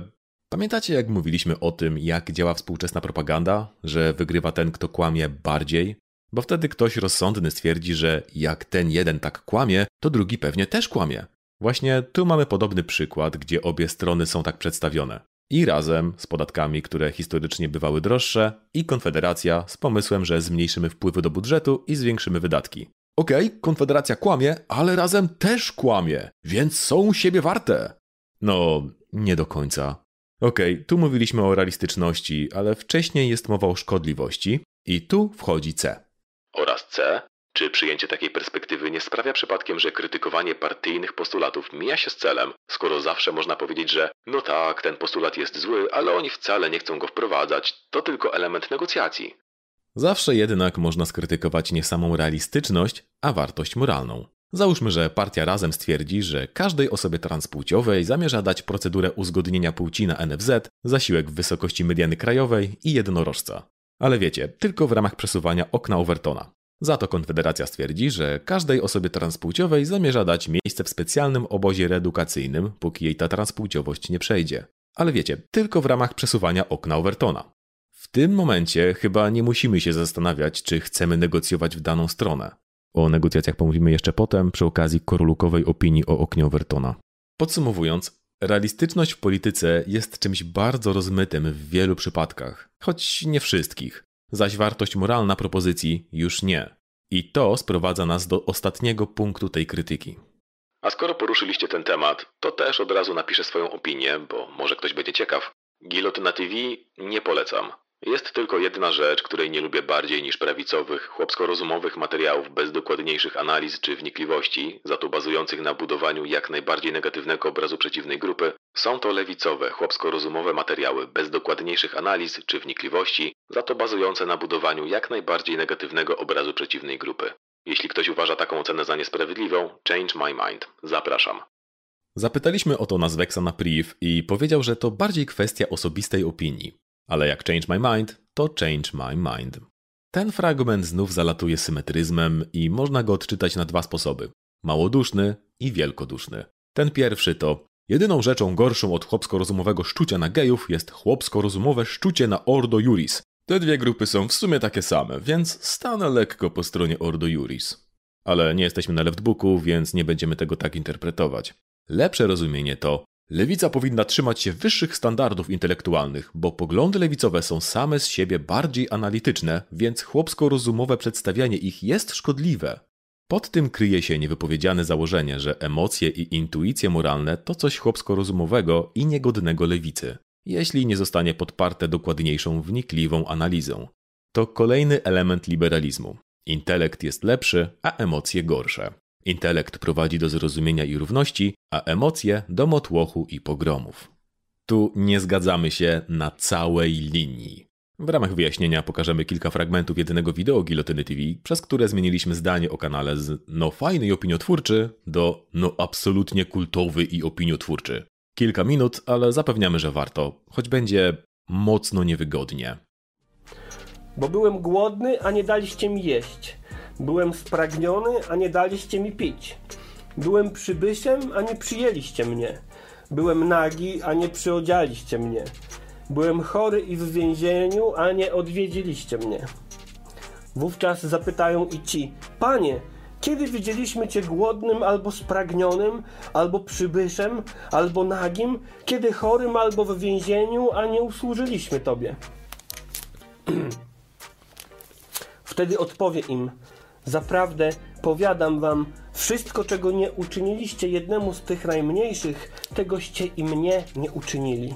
pamiętacie jak mówiliśmy o tym, jak działa współczesna propaganda, że wygrywa ten, kto kłamie bardziej? Bo wtedy ktoś rozsądny stwierdzi, że jak ten jeden tak kłamie, to drugi pewnie też kłamie. Właśnie tu mamy podobny przykład, gdzie obie strony są tak przedstawione. I razem z podatkami, które historycznie bywały droższe, i Konfederacja z pomysłem, że zmniejszymy wpływy do budżetu i zwiększymy wydatki. Okej, okay, Konfederacja kłamie, ale razem też kłamie, więc są siebie warte. No, nie do końca. Okej, okay, tu mówiliśmy o realistyczności, ale wcześniej jest mowa o szkodliwości i tu wchodzi C. Oraz C. Czy przyjęcie takiej perspektywy nie sprawia przypadkiem, że krytykowanie partyjnych postulatów mija się z celem, skoro zawsze można powiedzieć, że no tak, ten postulat jest zły, ale oni wcale nie chcą go wprowadzać, to tylko element negocjacji. Zawsze jednak można skrytykować nie samą realistyczność, a wartość moralną. Załóżmy, że partia razem stwierdzi, że każdej osobie transpłciowej zamierza dać procedurę uzgodnienia płci na NFZ, zasiłek w wysokości mediany krajowej i jednorożca. Ale wiecie, tylko w ramach przesuwania okna Overtona. Za to Konfederacja stwierdzi, że każdej osobie transpłciowej zamierza dać miejsce w specjalnym obozie reedukacyjnym, póki jej ta transpłciowość nie przejdzie. Ale wiecie, tylko w ramach przesuwania okna Overtona. W tym momencie chyba nie musimy się zastanawiać, czy chcemy negocjować w daną stronę. O negocjacjach pomówimy jeszcze potem przy okazji korolukowej opinii o oknie Overtona. Podsumowując, realistyczność w polityce jest czymś bardzo rozmytym w wielu przypadkach, choć nie wszystkich, zaś wartość moralna propozycji już nie. I to sprowadza nas do ostatniego punktu tej krytyki. A skoro poruszyliście ten temat, to też od razu napiszę swoją opinię, bo może ktoś będzie ciekaw. Gilotyna TV nie polecam. Jest tylko jedna rzecz, której nie lubię bardziej niż prawicowych, chłopsko-rozumowych materiałów bez dokładniejszych analiz czy wnikliwości, za to bazujących na budowaniu jak najbardziej negatywnego obrazu przeciwnej grupy. Są to lewicowe, chłopsko-rozumowe materiały bez dokładniejszych analiz czy wnikliwości, za to bazujące na budowaniu jak najbardziej negatywnego obrazu przeciwnej grupy. Jeśli ktoś uważa taką ocenę za niesprawiedliwą, change my mind. Zapraszam. Zapytaliśmy o to Nazweksa na priv i powiedział, że to bardziej kwestia osobistej opinii. Ale jak change my mind, to change my mind. Ten fragment znów zalatuje symetryzmem i można go odczytać na dwa sposoby: małoduszny i wielkoduszny. Ten pierwszy to jedyną rzeczą gorszą od chłopsko-rozumowego szczucia na gejów jest chłopsko-rozumowe szczucie na Ordo Juris. Te dwie grupy są w sumie takie same, więc stanę lekko po stronie Ordo Juris. Ale nie jesteśmy na leftbooku, więc nie będziemy tego tak interpretować. Lepsze rozumienie to Lewica powinna trzymać się wyższych standardów intelektualnych, bo poglądy lewicowe są same z siebie bardziej analityczne, więc chłopsko-rozumowe przedstawianie ich jest szkodliwe. Pod tym kryje się niewypowiedziane założenie, że emocje i intuicje moralne to coś chłopsko-rozumowego i niegodnego lewicy, jeśli nie zostanie podparte dokładniejszą, wnikliwą analizą. To kolejny element liberalizmu. Intelekt jest lepszy, a emocje gorsze. Intelekt prowadzi do zrozumienia i równości, a emocje do motłochu i pogromów. Tu nie zgadzamy się na całej linii. W ramach wyjaśnienia pokażemy kilka fragmentów jedynego wideo Gilotyny TV, przez które zmieniliśmy zdanie o kanale z no fajny i opiniotwórczy do no absolutnie kultowy i opiniotwórczy. Kilka minut, ale zapewniamy, że warto, choć będzie mocno niewygodnie. Bo byłem głodny, a nie daliście mi jeść. Byłem spragniony, a nie daliście mi pić. Byłem przybysiem, a nie przyjęliście mnie. Byłem nagi, a nie przyodzialiście mnie. Byłem chory i w więzieniu, a nie odwiedziliście mnie. Wówczas zapytają i ci: Panie, kiedy widzieliśmy Cię głodnym albo spragnionym, albo przybyszem, albo nagim, kiedy chorym albo w więzieniu, a nie usłużyliśmy Tobie? <clears throat> Wtedy odpowie im: Zaprawdę powiadam wam, wszystko czego nie uczyniliście jednemu z tych najmniejszych, tegoście i mnie nie uczynili.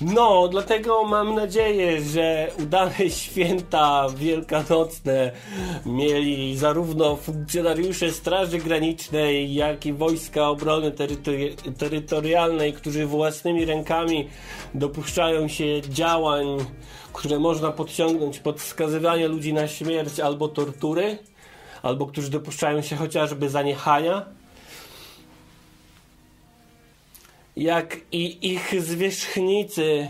No, dlatego mam nadzieję, że udane <laughs> święta wielkanocne mieli zarówno funkcjonariusze Straży Granicznej, jak i Wojska Obrony Terytori Terytorialnej, którzy własnymi rękami dopuszczają się działań które można podciągnąć pod skazywanie ludzi na śmierć albo tortury, albo którzy dopuszczają się chociażby zaniechania, jak i ich zwierzchnicy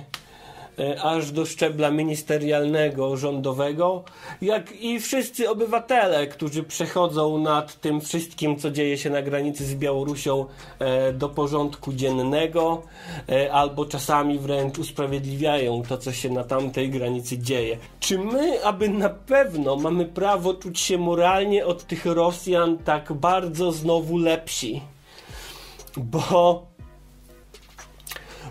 aż do szczebla ministerialnego, rządowego, jak i wszyscy obywatele, którzy przechodzą nad tym wszystkim, co dzieje się na granicy z Białorusią e, do porządku dziennego, e, albo czasami wręcz usprawiedliwiają to, co się na tamtej granicy dzieje. Czy my, aby na pewno mamy prawo czuć się moralnie od tych Rosjan tak bardzo znowu lepsi? Bo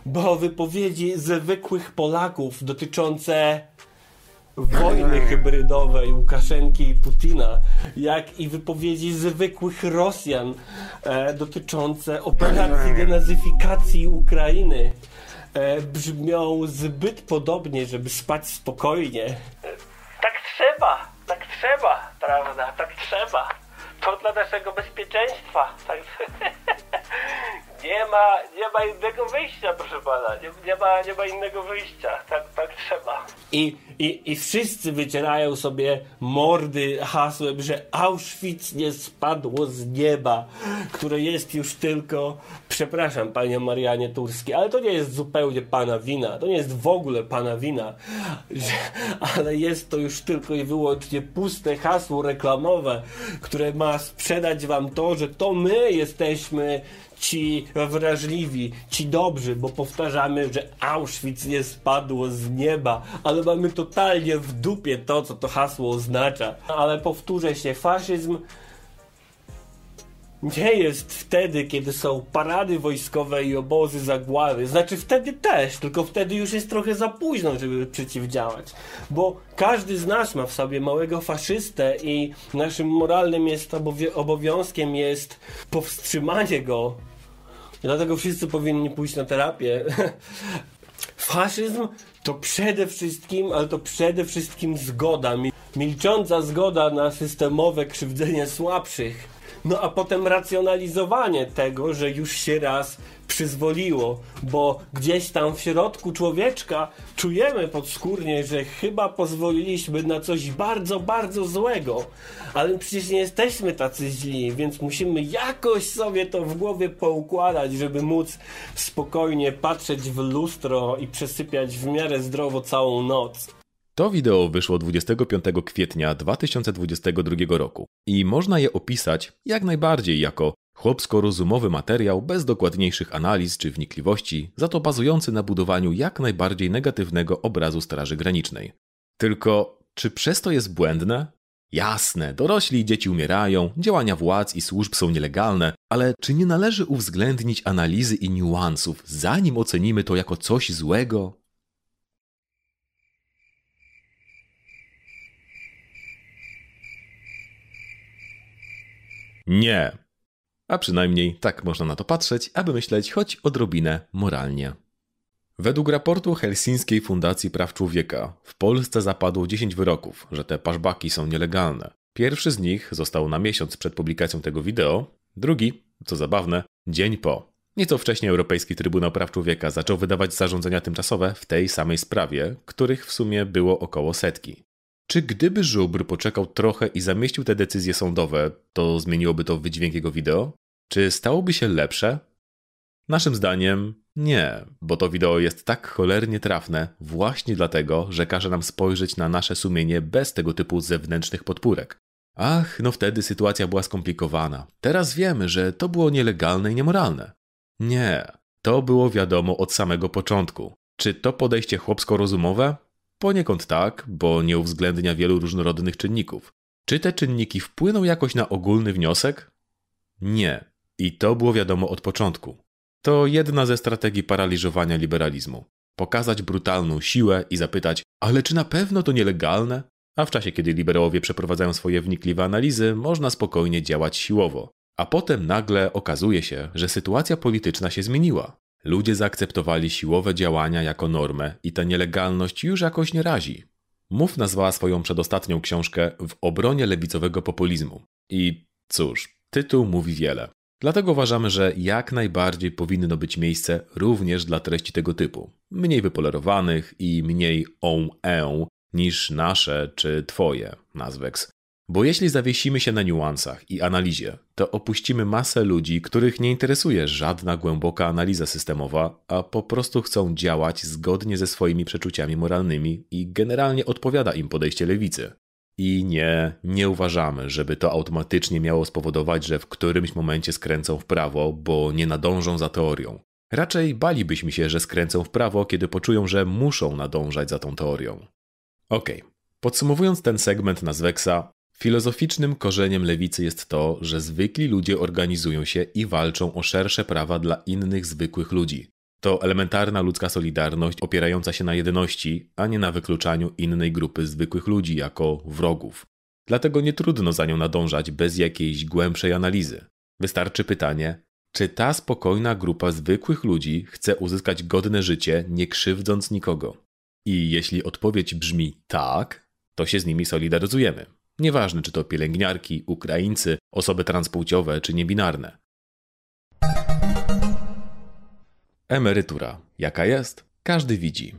bo wypowiedzi zwykłych Polaków dotyczące wojny hybrydowej Łukaszenki i Putina, jak i wypowiedzi zwykłych Rosjan e, dotyczące operacji denazyfikacji Ukrainy e, brzmią zbyt podobnie, żeby spać spokojnie. Tak trzeba, tak trzeba, prawda, tak trzeba. To dla naszego bezpieczeństwa. Tak. <laughs> Nie ma, nie ma innego wyjścia, proszę pana. Nie, nie, ma, nie ma innego wyjścia. Tak, tak trzeba. I, i, I wszyscy wycierają sobie mordy hasłem, że Auschwitz nie spadło z nieba, które jest już tylko, przepraszam panie Marianie Turski, ale to nie jest zupełnie pana wina. To nie jest w ogóle pana wina. Że, ale jest to już tylko i wyłącznie puste hasło reklamowe, które ma sprzedać wam to, że to my jesteśmy ci wrażliwi, ci dobrzy, bo powtarzamy, że Auschwitz nie spadło z nieba, ale mamy totalnie w dupie to, co to hasło oznacza. Ale powtórzę się, faszyzm nie jest wtedy, kiedy są parady wojskowe i obozy zagłady. Znaczy wtedy też, tylko wtedy już jest trochę za późno, żeby przeciwdziałać. Bo każdy z nas ma w sobie małego faszystę i naszym moralnym jest obowiązkiem jest powstrzymanie go. Dlatego wszyscy powinni pójść na terapię. <laughs> Faszyzm to przede wszystkim, ale to przede wszystkim zgoda, milcząca zgoda na systemowe krzywdzenie słabszych no a potem racjonalizowanie tego, że już się raz przyzwoliło, bo gdzieś tam w środku człowieczka czujemy podskórnie, że chyba pozwoliliśmy na coś bardzo, bardzo złego. Ale przecież nie jesteśmy tacy źli, więc musimy jakoś sobie to w głowie poukładać, żeby móc spokojnie patrzeć w lustro i przesypiać w miarę zdrowo całą noc. To wideo wyszło 25 kwietnia 2022 roku i można je opisać jak najbardziej jako chłopsko-rozumowy materiał bez dokładniejszych analiz czy wnikliwości, za to bazujący na budowaniu jak najbardziej negatywnego obrazu Straży Granicznej. Tylko czy przez to jest błędne? Jasne, dorośli i dzieci umierają, działania władz i służb są nielegalne, ale czy nie należy uwzględnić analizy i niuansów, zanim ocenimy to jako coś złego? Nie. A przynajmniej tak można na to patrzeć, aby myśleć choć odrobinę moralnie. Według raportu Helsińskiej Fundacji Praw Człowieka w Polsce zapadło 10 wyroków, że te paszbaki są nielegalne. Pierwszy z nich został na miesiąc przed publikacją tego wideo, drugi, co zabawne, dzień po. Nieco wcześniej Europejski Trybunał Praw Człowieka zaczął wydawać zarządzenia tymczasowe w tej samej sprawie, których w sumie było około setki. Czy gdyby Żubr poczekał trochę i zamieścił te decyzje sądowe, to zmieniłoby to wydźwięk jego wideo? Czy stałoby się lepsze? Naszym zdaniem nie, bo to wideo jest tak cholernie trafne właśnie dlatego, że każe nam spojrzeć na nasze sumienie bez tego typu zewnętrznych podpórek. Ach, no wtedy sytuacja była skomplikowana. Teraz wiemy, że to było nielegalne i niemoralne. Nie, to było wiadomo od samego początku. Czy to podejście chłopsko-rozumowe? Poniekąd tak, bo nie uwzględnia wielu różnorodnych czynników. Czy te czynniki wpłyną jakoś na ogólny wniosek? Nie. I to było wiadomo od początku. To jedna ze strategii paraliżowania liberalizmu. Pokazać brutalną siłę i zapytać, ale czy na pewno to nielegalne? A w czasie, kiedy liberałowie przeprowadzają swoje wnikliwe analizy, można spokojnie działać siłowo. A potem nagle okazuje się, że sytuacja polityczna się zmieniła. Ludzie zaakceptowali siłowe działania jako normę i ta nielegalność już jakoś nie razi. Mów nazwała swoją przedostatnią książkę w obronie lewicowego populizmu. I cóż, tytuł mówi wiele. Dlatego uważamy, że jak najbardziej powinno być miejsce również dla treści tego typu. Mniej wypolerowanych i mniej on e niż nasze czy twoje, Nazwex. Bo jeśli zawiesimy się na niuansach i analizie, to opuścimy masę ludzi, których nie interesuje żadna głęboka analiza systemowa, a po prostu chcą działać zgodnie ze swoimi przeczuciami moralnymi i generalnie odpowiada im podejście lewicy. I nie, nie uważamy, żeby to automatycznie miało spowodować, że w którymś momencie skręcą w prawo, bo nie nadążą za teorią. Raczej balibyśmy się, że skręcą w prawo, kiedy poczują, że muszą nadążać za tą teorią. Okej, okay. podsumowując ten segment na Zweksa, Filozoficznym korzeniem lewicy jest to, że zwykli ludzie organizują się i walczą o szersze prawa dla innych zwykłych ludzi. To elementarna ludzka solidarność opierająca się na jedności, a nie na wykluczaniu innej grupy zwykłych ludzi jako wrogów. Dlatego nie trudno za nią nadążać bez jakiejś głębszej analizy. Wystarczy pytanie, czy ta spokojna grupa zwykłych ludzi chce uzyskać godne życie, nie krzywdząc nikogo? I jeśli odpowiedź brzmi tak, to się z nimi solidaryzujemy. Nieważne, czy to pielęgniarki, Ukraińcy, osoby transpłciowe czy niebinarne. Emerytura. Jaka jest? Każdy widzi.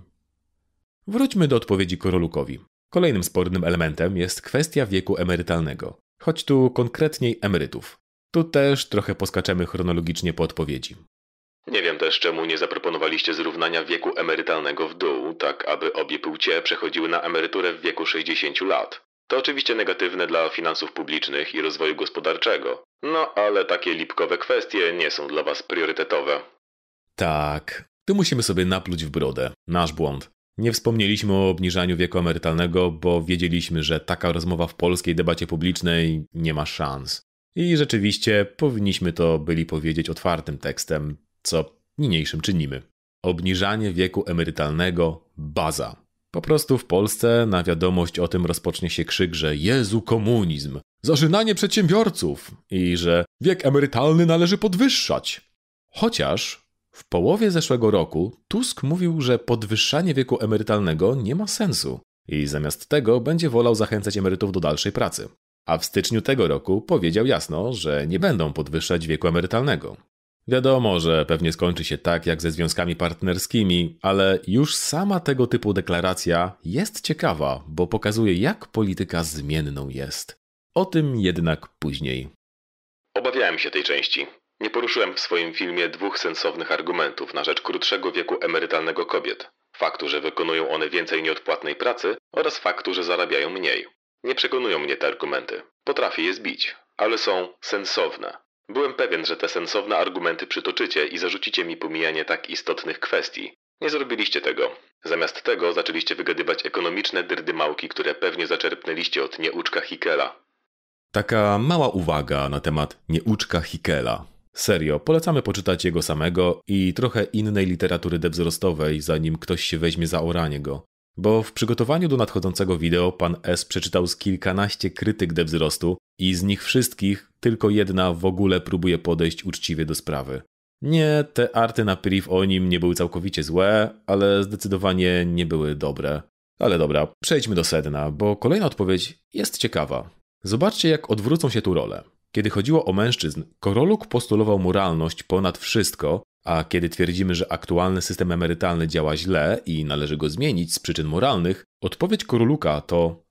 Wróćmy do odpowiedzi Korolukowi. Kolejnym spornym elementem jest kwestia wieku emerytalnego, choć tu konkretniej emerytów. Tu też trochę poskaczemy chronologicznie po odpowiedzi. Nie wiem też, czemu nie zaproponowaliście zrównania wieku emerytalnego w dół, tak aby obie płcie przechodziły na emeryturę w wieku 60 lat. To oczywiście negatywne dla finansów publicznych i rozwoju gospodarczego. No ale takie lipkowe kwestie nie są dla Was priorytetowe. Tak, tu musimy sobie napluć w brodę. Nasz błąd. Nie wspomnieliśmy o obniżaniu wieku emerytalnego, bo wiedzieliśmy, że taka rozmowa w polskiej debacie publicznej nie ma szans. I rzeczywiście powinniśmy to byli powiedzieć otwartym tekstem, co niniejszym czynimy. Obniżanie wieku emerytalnego baza. Po prostu w Polsce na wiadomość o tym rozpocznie się krzyk, że Jezu komunizm, zażynanie przedsiębiorców i że wiek emerytalny należy podwyższać. Chociaż w połowie zeszłego roku Tusk mówił, że podwyższanie wieku emerytalnego nie ma sensu i zamiast tego będzie wolał zachęcać emerytów do dalszej pracy. A w styczniu tego roku powiedział jasno, że nie będą podwyższać wieku emerytalnego. Wiadomo, że pewnie skończy się tak jak ze związkami partnerskimi, ale już sama tego typu deklaracja jest ciekawa, bo pokazuje, jak polityka zmienną jest. O tym jednak później. Obawiałem się tej części. Nie poruszyłem w swoim filmie dwóch sensownych argumentów na rzecz krótszego wieku emerytalnego kobiet. Faktu, że wykonują one więcej nieodpłatnej pracy oraz faktu, że zarabiają mniej. Nie przekonują mnie te argumenty. Potrafię je zbić, ale są sensowne. Byłem pewien, że te sensowne argumenty przytoczycie i zarzucicie mi pomijanie tak istotnych kwestii. Nie zrobiliście tego. Zamiast tego zaczęliście wygadywać ekonomiczne drdymałki, które pewnie zaczerpnęliście od nieuczka Hikela. Taka mała uwaga na temat nieuczka Hikela. Serio, polecamy poczytać jego samego i trochę innej literatury dewzrostowej, zanim ktoś się weźmie za oranie go. Bo w przygotowaniu do nadchodzącego wideo pan S przeczytał z kilkanaście krytyk dewzrostu i z nich wszystkich tylko jedna w ogóle próbuje podejść uczciwie do sprawy. Nie, te arty na priv o nim nie były całkowicie złe, ale zdecydowanie nie były dobre. Ale dobra, przejdźmy do sedna, bo kolejna odpowiedź jest ciekawa. Zobaczcie, jak odwrócą się tu role. Kiedy chodziło o mężczyzn, Koroluk postulował moralność ponad wszystko, a kiedy twierdzimy, że aktualny system emerytalny działa źle i należy go zmienić z przyczyn moralnych, odpowiedź Koroluka to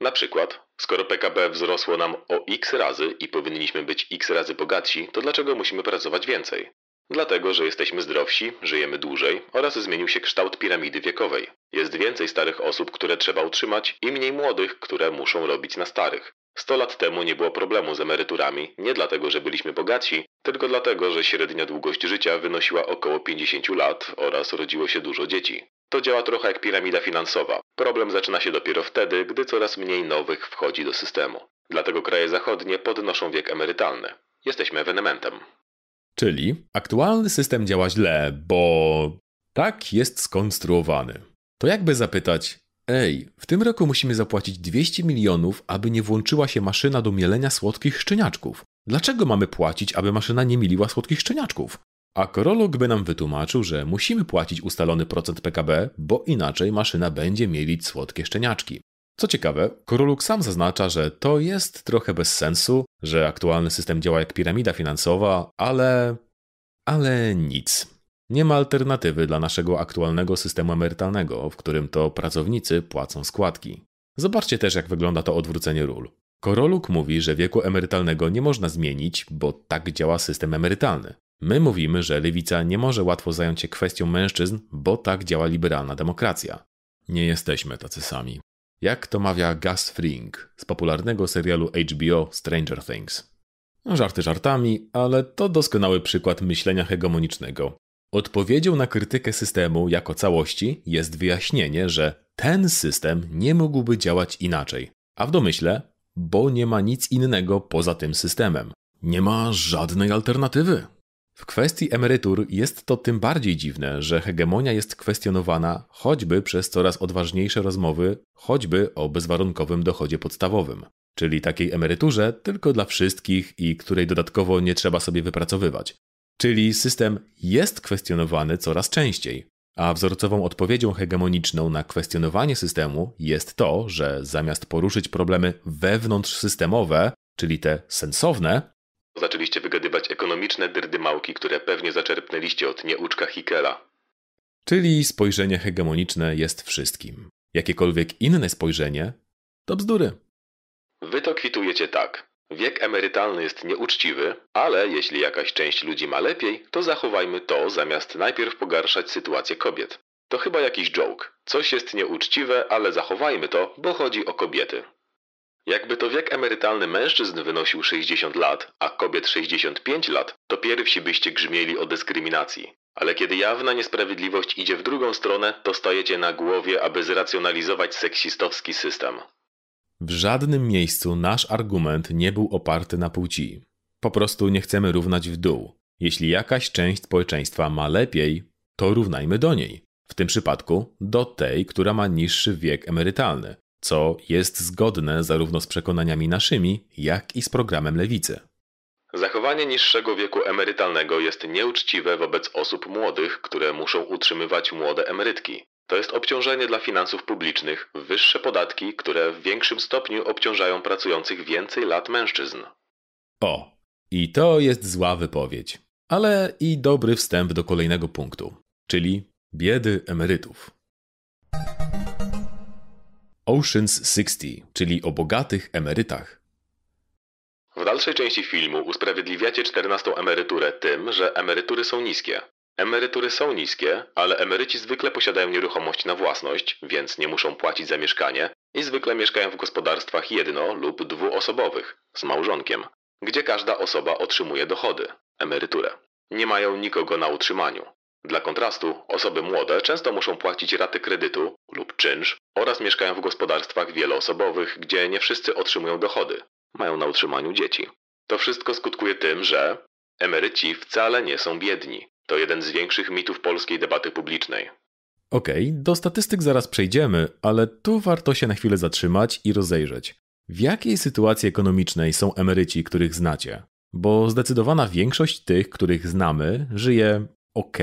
Na przykład, skoro PKB wzrosło nam o x razy i powinniśmy być x razy bogatsi, to dlaczego musimy pracować więcej? Dlatego, że jesteśmy zdrowsi, żyjemy dłużej oraz zmienił się kształt piramidy wiekowej. Jest więcej starych osób, które trzeba utrzymać i mniej młodych, które muszą robić na starych. 100 lat temu nie było problemu z emeryturami, nie dlatego, że byliśmy bogaci, tylko dlatego, że średnia długość życia wynosiła około 50 lat oraz rodziło się dużo dzieci. To działa trochę jak piramida finansowa. Problem zaczyna się dopiero wtedy, gdy coraz mniej nowych wchodzi do systemu. Dlatego kraje zachodnie podnoszą wiek emerytalny. Jesteśmy ewenementem. Czyli aktualny system działa źle, bo tak jest skonstruowany. To jakby zapytać, ej, w tym roku musimy zapłacić 200 milionów, aby nie włączyła się maszyna do mielenia słodkich szczeniaczków. Dlaczego mamy płacić, aby maszyna nie miliła słodkich szczeniaczków? A korolog by nam wytłumaczył, że musimy płacić ustalony procent PKB, bo inaczej maszyna będzie mielić słodkie szczeniaczki. Co ciekawe, Koroluk sam zaznacza, że to jest trochę bez sensu, że aktualny system działa jak piramida finansowa, ale. ale nic. Nie ma alternatywy dla naszego aktualnego systemu emerytalnego, w którym to pracownicy płacą składki. Zobaczcie też, jak wygląda to odwrócenie ról. Koroluk mówi, że wieku emerytalnego nie można zmienić, bo tak działa system emerytalny. My mówimy, że lewica nie może łatwo zająć się kwestią mężczyzn, bo tak działa liberalna demokracja. Nie jesteśmy tacy sami. Jak to mawia Gus Fring z popularnego serialu HBO Stranger Things. No, żarty żartami, ale to doskonały przykład myślenia hegemonicznego. Odpowiedzią na krytykę systemu jako całości jest wyjaśnienie, że ten system nie mógłby działać inaczej. A w domyśle, bo nie ma nic innego poza tym systemem. Nie ma żadnej alternatywy. W kwestii emerytur jest to tym bardziej dziwne, że hegemonia jest kwestionowana choćby przez coraz odważniejsze rozmowy, choćby o bezwarunkowym dochodzie podstawowym, czyli takiej emeryturze tylko dla wszystkich i której dodatkowo nie trzeba sobie wypracowywać. Czyli system jest kwestionowany coraz częściej, a wzorcową odpowiedzią hegemoniczną na kwestionowanie systemu jest to, że zamiast poruszyć problemy wewnątrzsystemowe, czyli te sensowne, Zaczęliście wygadywać ekonomiczne dyrdymałki, które pewnie zaczerpnęliście od nieuczka Hickela. czyli spojrzenie hegemoniczne jest wszystkim. Jakiekolwiek inne spojrzenie to bzdury. Wy to kwitujecie tak. Wiek emerytalny jest nieuczciwy, ale jeśli jakaś część ludzi ma lepiej, to zachowajmy to, zamiast najpierw pogarszać sytuację kobiet. To chyba jakiś joke. Coś jest nieuczciwe, ale zachowajmy to, bo chodzi o kobiety. Jakby to wiek emerytalny mężczyzn wynosił 60 lat, a kobiet 65 lat, to pierwsi byście grzmieli o dyskryminacji. Ale kiedy jawna niesprawiedliwość idzie w drugą stronę, to stajecie na głowie, aby zracjonalizować seksistowski system. W żadnym miejscu nasz argument nie był oparty na płci. Po prostu nie chcemy równać w dół. Jeśli jakaś część społeczeństwa ma lepiej, to równajmy do niej. W tym przypadku do tej, która ma niższy wiek emerytalny, co jest zgodne zarówno z przekonaniami naszymi, jak i z programem lewicy. Zachowanie niższego wieku emerytalnego jest nieuczciwe wobec osób młodych, które muszą utrzymywać młode emerytki. To jest obciążenie dla finansów publicznych, wyższe podatki, które w większym stopniu obciążają pracujących więcej lat mężczyzn. O, i to jest zła wypowiedź, ale i dobry wstęp do kolejnego punktu, czyli biedy emerytów. Oceans 60, czyli o bogatych emerytach. W dalszej części filmu usprawiedliwiacie 14 emeryturę tym, że emerytury są niskie. Emerytury są niskie, ale emeryci zwykle posiadają nieruchomość na własność, więc nie muszą płacić za mieszkanie i zwykle mieszkają w gospodarstwach jedno- lub dwuosobowych, z małżonkiem, gdzie każda osoba otrzymuje dochody, emeryturę. Nie mają nikogo na utrzymaniu. Dla kontrastu, osoby młode często muszą płacić raty kredytu lub czynsz oraz mieszkają w gospodarstwach wieloosobowych, gdzie nie wszyscy otrzymują dochody. Mają na utrzymaniu dzieci. To wszystko skutkuje tym, że emeryci wcale nie są biedni. To jeden z większych mitów polskiej debaty publicznej. Okej, do statystyk zaraz przejdziemy, ale tu warto się na chwilę zatrzymać i rozejrzeć. W jakiej sytuacji ekonomicznej są emeryci, których znacie? Bo zdecydowana większość tych, których znamy, żyje ok,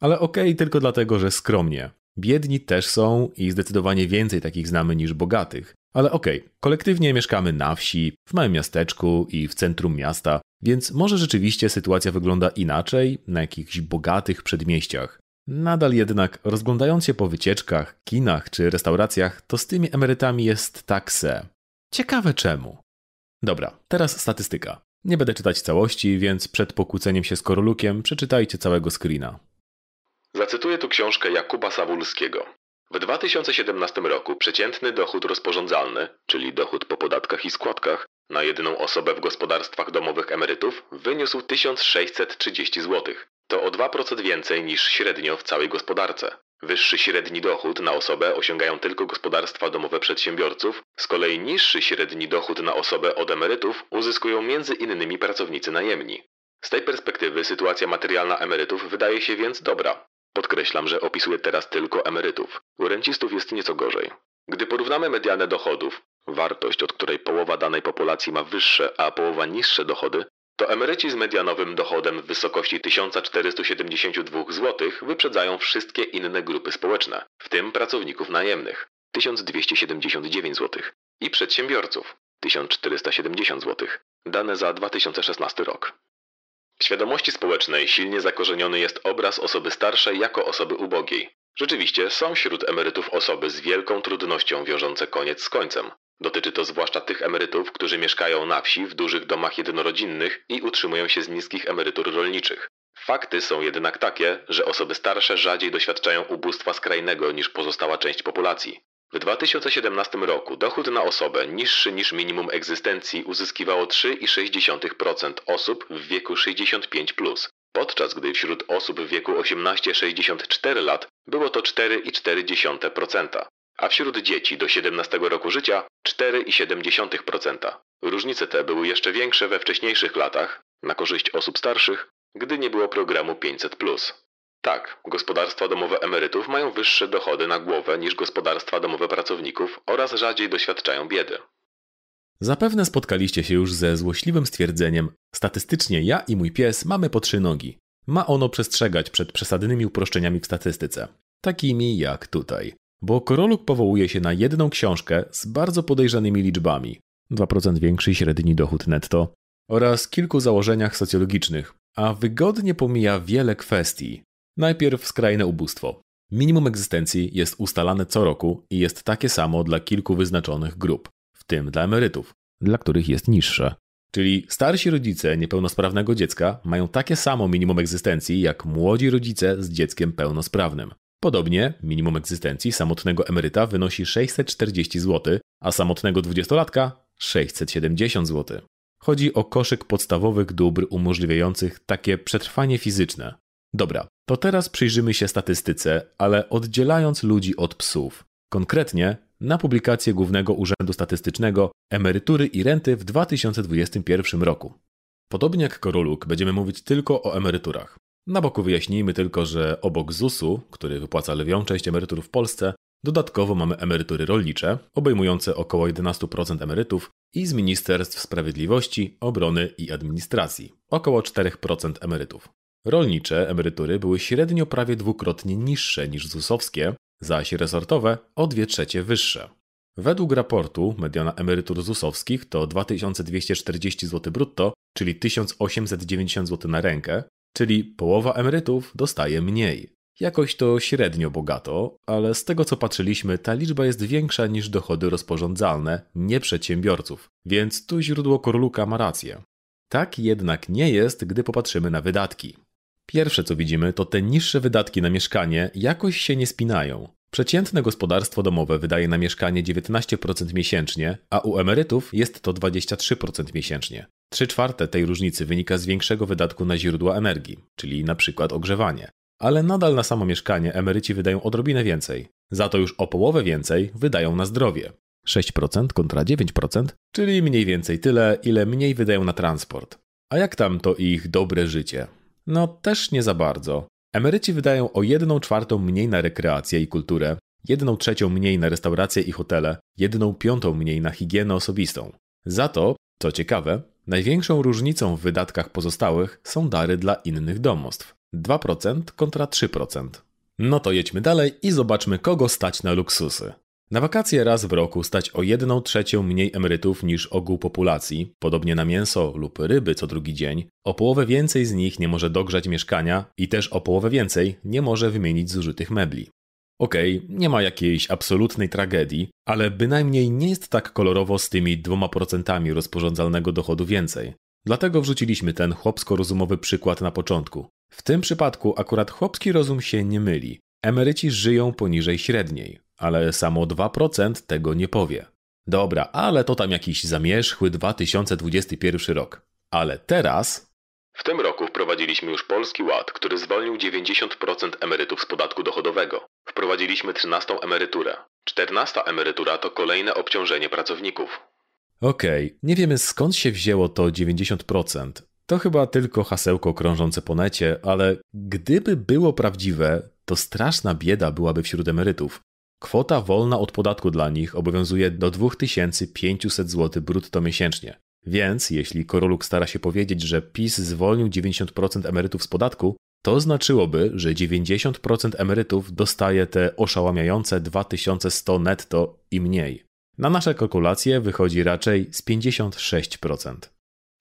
ale ok tylko dlatego, że skromnie. Biedni też są i zdecydowanie więcej takich znamy niż bogatych. Ale okej, kolektywnie mieszkamy na wsi, w małym miasteczku i w centrum miasta, więc może rzeczywiście sytuacja wygląda inaczej na jakichś bogatych przedmieściach. Nadal jednak, rozglądając się po wycieczkach, kinach czy restauracjach, to z tymi emerytami jest tak se. Ciekawe czemu. Dobra, teraz statystyka. Nie będę czytać całości, więc przed pokłóceniem się z Korolukiem przeczytajcie całego screena. Zacytuję tu książkę Jakuba Sawulskiego. W 2017 roku przeciętny dochód rozporządzalny, czyli dochód po podatkach i składkach, na jedną osobę w gospodarstwach domowych emerytów wyniósł 1630 zł. To o 2% więcej niż średnio w całej gospodarce. Wyższy średni dochód na osobę osiągają tylko gospodarstwa domowe przedsiębiorców, z kolei niższy średni dochód na osobę od emerytów uzyskują między innymi pracownicy najemni. Z tej perspektywy sytuacja materialna emerytów wydaje się więc dobra. Podkreślam, że opisuję teraz tylko emerytów. U rencistów jest nieco gorzej. Gdy porównamy medianę dochodów, wartość od której połowa danej populacji ma wyższe, a połowa niższe dochody, to emeryci z medianowym dochodem w wysokości 1472 zł wyprzedzają wszystkie inne grupy społeczne, w tym pracowników najemnych 1279 zł i przedsiębiorców 1470 zł. Dane za 2016 rok. W świadomości społecznej silnie zakorzeniony jest obraz osoby starszej jako osoby ubogiej. Rzeczywiście są wśród emerytów osoby z wielką trudnością wiążące koniec z końcem. Dotyczy to zwłaszcza tych emerytów, którzy mieszkają na wsi w dużych domach jednorodzinnych i utrzymują się z niskich emerytur rolniczych. Fakty są jednak takie, że osoby starsze rzadziej doświadczają ubóstwa skrajnego niż pozostała część populacji. W 2017 roku dochód na osobę niższy niż minimum egzystencji uzyskiwało 3,6% osób w wieku 65+, podczas gdy wśród osób w wieku 18-64 lat było to 4,4%, a wśród dzieci do 17 roku życia 4,7%. Różnice te były jeszcze większe we wcześniejszych latach, na korzyść osób starszych, gdy nie było programu 500. Tak, gospodarstwa domowe emerytów mają wyższe dochody na głowę niż gospodarstwa domowe pracowników oraz rzadziej doświadczają biedy. Zapewne spotkaliście się już ze złośliwym stwierdzeniem: statystycznie ja i mój pies mamy po trzy nogi. Ma ono przestrzegać przed przesadnymi uproszczeniami w statystyce, takimi jak tutaj. Bo Koroluk powołuje się na jedną książkę z bardzo podejrzanymi liczbami: 2% większy średni dochód netto oraz kilku założeniach socjologicznych, a wygodnie pomija wiele kwestii. Najpierw skrajne ubóstwo. Minimum egzystencji jest ustalane co roku i jest takie samo dla kilku wyznaczonych grup, w tym dla emerytów, dla których jest niższe. Czyli starsi rodzice niepełnosprawnego dziecka mają takie samo minimum egzystencji jak młodzi rodzice z dzieckiem pełnosprawnym. Podobnie minimum egzystencji samotnego emeryta wynosi 640 zł, a samotnego dwudziestolatka 670 zł. Chodzi o koszyk podstawowych dóbr umożliwiających takie przetrwanie fizyczne. Dobra, to teraz przyjrzymy się statystyce, ale oddzielając ludzi od psów. Konkretnie na publikację Głównego Urzędu Statystycznego Emerytury i renty w 2021 roku. Podobnie jak Koroluk, będziemy mówić tylko o emeryturach. Na boku wyjaśnijmy tylko, że obok ZUS-u, który wypłaca lwią część emerytur w Polsce, dodatkowo mamy emerytury rolnicze, obejmujące około 11% emerytów i z Ministerstw Sprawiedliwości, Obrony i Administracji, około 4% emerytów. Rolnicze emerytury były średnio prawie dwukrotnie niższe niż ZUS-owskie, zaś resortowe o 2 trzecie wyższe. Według raportu mediana emerytur ZUS-owskich to 2240 zł brutto, czyli 1890 zł na rękę, czyli połowa emerytów dostaje mniej. Jakoś to średnio bogato, ale z tego co patrzyliśmy, ta liczba jest większa niż dochody rozporządzalne, nie przedsiębiorców, więc tu źródło Korluka ma rację. Tak jednak nie jest, gdy popatrzymy na wydatki. Pierwsze co widzimy, to te niższe wydatki na mieszkanie jakoś się nie spinają. Przeciętne gospodarstwo domowe wydaje na mieszkanie 19% miesięcznie, a u emerytów jest to 23% miesięcznie. Trzy czwarte tej różnicy wynika z większego wydatku na źródła energii, czyli na przykład ogrzewanie. Ale nadal na samo mieszkanie emeryci wydają odrobinę więcej. Za to już o połowę więcej wydają na zdrowie. 6% kontra 9%, czyli mniej więcej tyle, ile mniej wydają na transport. A jak tam to ich dobre życie? No też nie za bardzo. Emeryci wydają o 1 czwartą mniej na rekreację i kulturę, 1 trzecią mniej na restauracje i hotele, 1 piątą mniej na higienę osobistą. Za to, co ciekawe, największą różnicą w wydatkach pozostałych są dary dla innych domostw. 2% kontra 3%. No to jedźmy dalej i zobaczmy, kogo stać na luksusy. Na wakacje raz w roku stać o 1 trzecią mniej emerytów niż ogół populacji, podobnie na mięso lub ryby co drugi dzień, o połowę więcej z nich nie może dogrzać mieszkania i też o połowę więcej nie może wymienić zużytych mebli. Okej, okay, nie ma jakiejś absolutnej tragedii, ale bynajmniej nie jest tak kolorowo z tymi dwoma procentami rozporządzalnego dochodu więcej. Dlatego wrzuciliśmy ten chłopsko-rozumowy przykład na początku. W tym przypadku akurat chłopski rozum się nie myli. Emeryci żyją poniżej średniej, ale samo 2% tego nie powie. Dobra, ale to tam jakiś zamierzchły 2021 rok. Ale teraz. W tym roku wprowadziliśmy już Polski Ład, który zwolnił 90% emerytów z podatku dochodowego. Wprowadziliśmy 13 emeryturę. 14 emerytura to kolejne obciążenie pracowników. Okej, okay. nie wiemy skąd się wzięło to 90%. To chyba tylko hasełko krążące po necie, ale gdyby było prawdziwe, to straszna bieda byłaby wśród emerytów. Kwota wolna od podatku dla nich obowiązuje do 2500 zł brutto miesięcznie. Więc jeśli Koroluk stara się powiedzieć, że PiS zwolnił 90% emerytów z podatku, to znaczyłoby, że 90% emerytów dostaje te oszałamiające 2100 netto i mniej. Na nasze kalkulacje wychodzi raczej z 56%.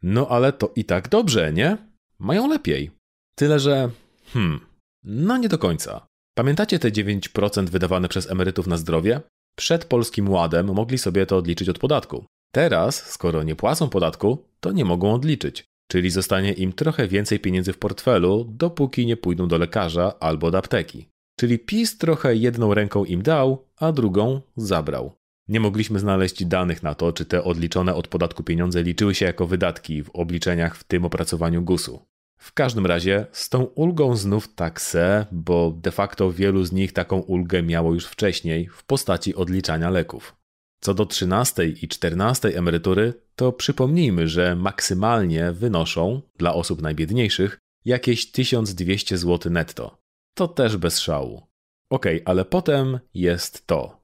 No ale to i tak dobrze, nie? Mają lepiej. Tyle, że. Hmm. No nie do końca. Pamiętacie te 9% wydawane przez emerytów na zdrowie? Przed Polskim Ładem mogli sobie to odliczyć od podatku. Teraz, skoro nie płacą podatku, to nie mogą odliczyć. Czyli zostanie im trochę więcej pieniędzy w portfelu, dopóki nie pójdą do lekarza albo do apteki. Czyli PiS trochę jedną ręką im dał, a drugą zabrał. Nie mogliśmy znaleźć danych na to, czy te odliczone od podatku pieniądze liczyły się jako wydatki w obliczeniach w tym opracowaniu GUS-u. W każdym razie z tą ulgą znów tak se, bo de facto wielu z nich taką ulgę miało już wcześniej w postaci odliczania leków. Co do 13 i 14 emerytury, to przypomnijmy, że maksymalnie wynoszą dla osób najbiedniejszych jakieś 1200 zł netto. To też bez szału. Okej, okay, ale potem jest to.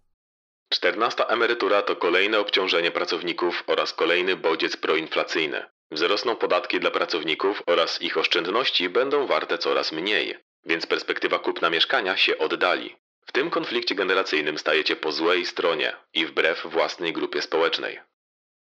Czternasta emerytura to kolejne obciążenie pracowników oraz kolejny bodziec proinflacyjny. Wzrosną podatki dla pracowników oraz ich oszczędności będą warte coraz mniej, więc perspektywa kupna mieszkania się oddali. W tym konflikcie generacyjnym stajecie po złej stronie i wbrew własnej grupie społecznej.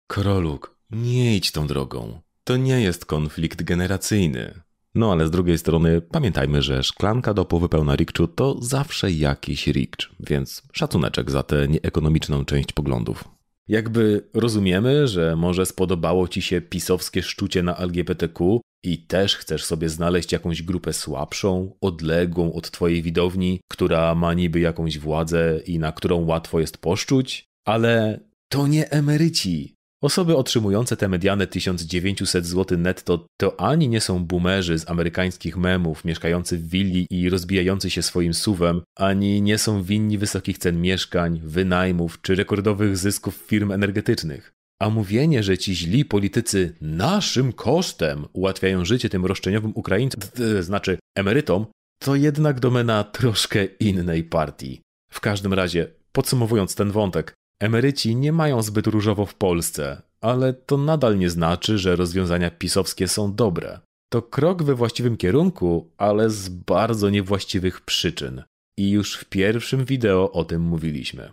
Kroluk, nie idź tą drogą. To nie jest konflikt generacyjny. No ale z drugiej strony pamiętajmy, że szklanka do połowy pełna rikczu to zawsze jakiś rikcz, więc szacuneczek za tę nieekonomiczną część poglądów. Jakby rozumiemy, że może spodobało ci się pisowskie szczucie na LGBTQ i też chcesz sobie znaleźć jakąś grupę słabszą, odległą od twojej widowni, która ma niby jakąś władzę i na którą łatwo jest poszczuć, ale to nie emeryci, Osoby otrzymujące te mediane 1900 zł netto to ani nie są boomerzy z amerykańskich memów, mieszkający w willi i rozbijający się swoim suwem, ani nie są winni wysokich cen mieszkań, wynajmów czy rekordowych zysków firm energetycznych. A mówienie, że ci źli politycy naszym kosztem ułatwiają życie tym roszczeniowym Ukraińcom, znaczy emerytom, to jednak domena troszkę innej partii. W każdym razie, podsumowując ten wątek, Emeryci nie mają zbyt różowo w Polsce, ale to nadal nie znaczy, że rozwiązania pisowskie są dobre. To krok we właściwym kierunku, ale z bardzo niewłaściwych przyczyn. I już w pierwszym wideo o tym mówiliśmy.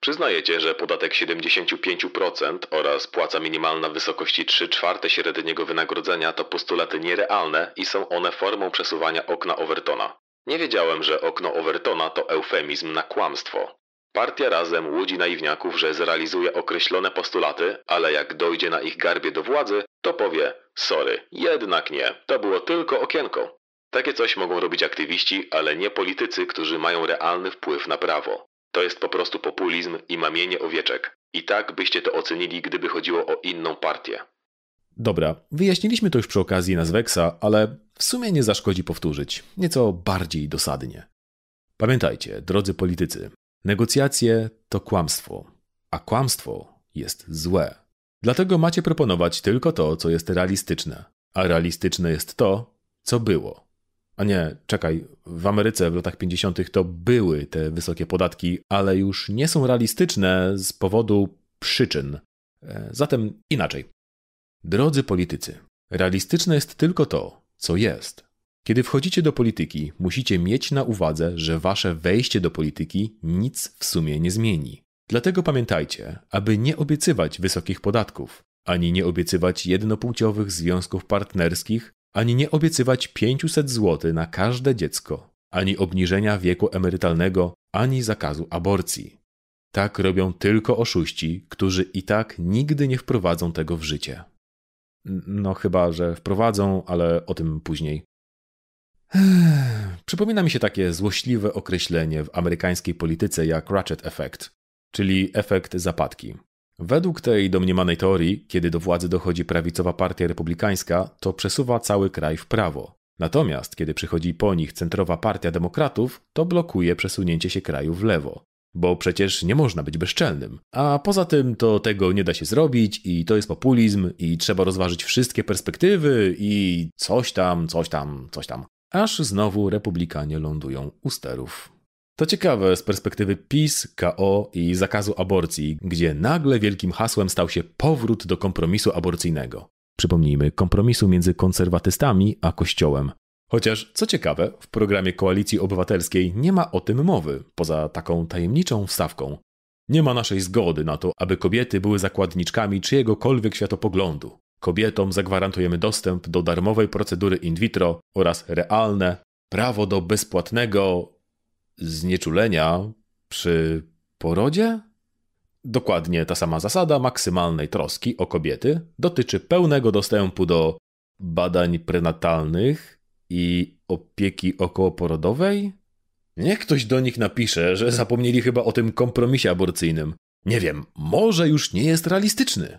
Przyznajecie, że podatek 75% oraz płaca minimalna w wysokości 3 czwarte średniego wynagrodzenia to postulaty nierealne i są one formą przesuwania okna Overtona. Nie wiedziałem, że okno Overtona to eufemizm na kłamstwo. Partia Razem łudzi naiwniaków, że zrealizuje określone postulaty, ale jak dojdzie na ich garbie do władzy, to powie sorry, jednak nie, to było tylko okienko. Takie coś mogą robić aktywiści, ale nie politycy, którzy mają realny wpływ na prawo. To jest po prostu populizm i mamienie owieczek. I tak byście to ocenili, gdyby chodziło o inną partię. Dobra, wyjaśniliśmy to już przy okazji Nazweksa, ale w sumie nie zaszkodzi powtórzyć, nieco bardziej dosadnie. Pamiętajcie, drodzy politycy, Negocjacje to kłamstwo, a kłamstwo jest złe. Dlatego macie proponować tylko to, co jest realistyczne, a realistyczne jest to, co było. A nie, czekaj, w Ameryce w latach 50. to były te wysokie podatki, ale już nie są realistyczne z powodu przyczyn. E, zatem inaczej. Drodzy politycy, realistyczne jest tylko to, co jest. Kiedy wchodzicie do polityki, musicie mieć na uwadze, że wasze wejście do polityki nic w sumie nie zmieni. Dlatego pamiętajcie, aby nie obiecywać wysokich podatków, ani nie obiecywać jednopłciowych związków partnerskich, ani nie obiecywać 500 zł na każde dziecko, ani obniżenia wieku emerytalnego, ani zakazu aborcji. Tak robią tylko oszuści, którzy i tak nigdy nie wprowadzą tego w życie. No, chyba że wprowadzą, ale o tym później. <sighs> Przypomina mi się takie złośliwe określenie w amerykańskiej polityce jak Ratchet Effect, czyli efekt zapadki. Według tej domniemanej teorii, kiedy do władzy dochodzi prawicowa partia republikańska, to przesuwa cały kraj w prawo. Natomiast kiedy przychodzi po nich centrowa partia demokratów, to blokuje przesunięcie się kraju w lewo. Bo przecież nie można być bezczelnym. A poza tym to tego nie da się zrobić i to jest populizm i trzeba rozważyć wszystkie perspektywy i coś tam, coś tam, coś tam aż znowu republikanie lądują u sterów. To ciekawe z perspektywy PiS, KO i zakazu aborcji, gdzie nagle wielkim hasłem stał się powrót do kompromisu aborcyjnego. Przypomnijmy, kompromisu między konserwatystami a Kościołem. Chociaż, co ciekawe, w programie Koalicji Obywatelskiej nie ma o tym mowy, poza taką tajemniczą wstawką. Nie ma naszej zgody na to, aby kobiety były zakładniczkami czyjegokolwiek światopoglądu. Kobietom zagwarantujemy dostęp do darmowej procedury in vitro oraz realne prawo do bezpłatnego znieczulenia przy porodzie? Dokładnie ta sama zasada maksymalnej troski o kobiety dotyczy pełnego dostępu do badań prenatalnych i opieki okołoporodowej? Niech ktoś do nich napisze, że zapomnieli chyba o tym kompromisie aborcyjnym. Nie wiem, może już nie jest realistyczny.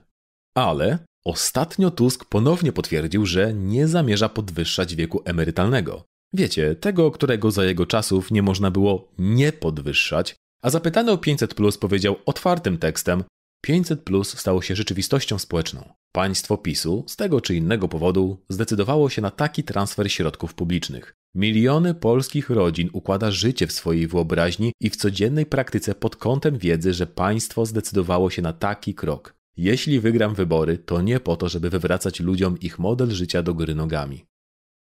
Ale Ostatnio Tusk ponownie potwierdził, że nie zamierza podwyższać wieku emerytalnego. Wiecie, tego, którego za jego czasów nie można było nie podwyższać, a zapytany o 500 plus powiedział otwartym tekstem: 500 plus stało się rzeczywistością społeczną. Państwo PiSu z tego czy innego powodu zdecydowało się na taki transfer środków publicznych. Miliony polskich rodzin układa życie w swojej wyobraźni i w codziennej praktyce pod kątem wiedzy, że państwo zdecydowało się na taki krok. Jeśli wygram wybory, to nie po to, żeby wywracać ludziom ich model życia do góry nogami.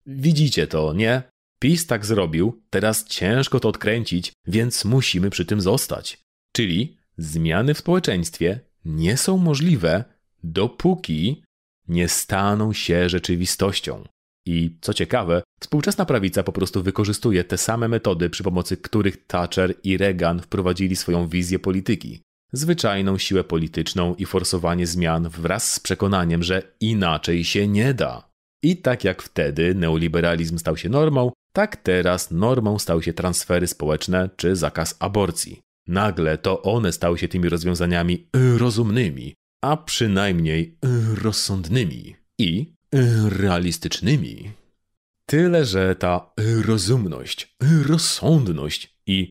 Widzicie to, nie? PiS tak zrobił, teraz ciężko to odkręcić, więc musimy przy tym zostać. Czyli zmiany w społeczeństwie nie są możliwe, dopóki nie staną się rzeczywistością. I co ciekawe, współczesna prawica po prostu wykorzystuje te same metody, przy pomocy których Thatcher i Reagan wprowadzili swoją wizję polityki. Zwyczajną siłę polityczną i forsowanie zmian wraz z przekonaniem, że inaczej się nie da. I tak jak wtedy neoliberalizm stał się normą, tak teraz normą stały się transfery społeczne czy zakaz aborcji. Nagle to one stały się tymi rozwiązaniami rozumnymi, a przynajmniej rozsądnymi i realistycznymi. Tyle, że ta rozumność, rozsądność i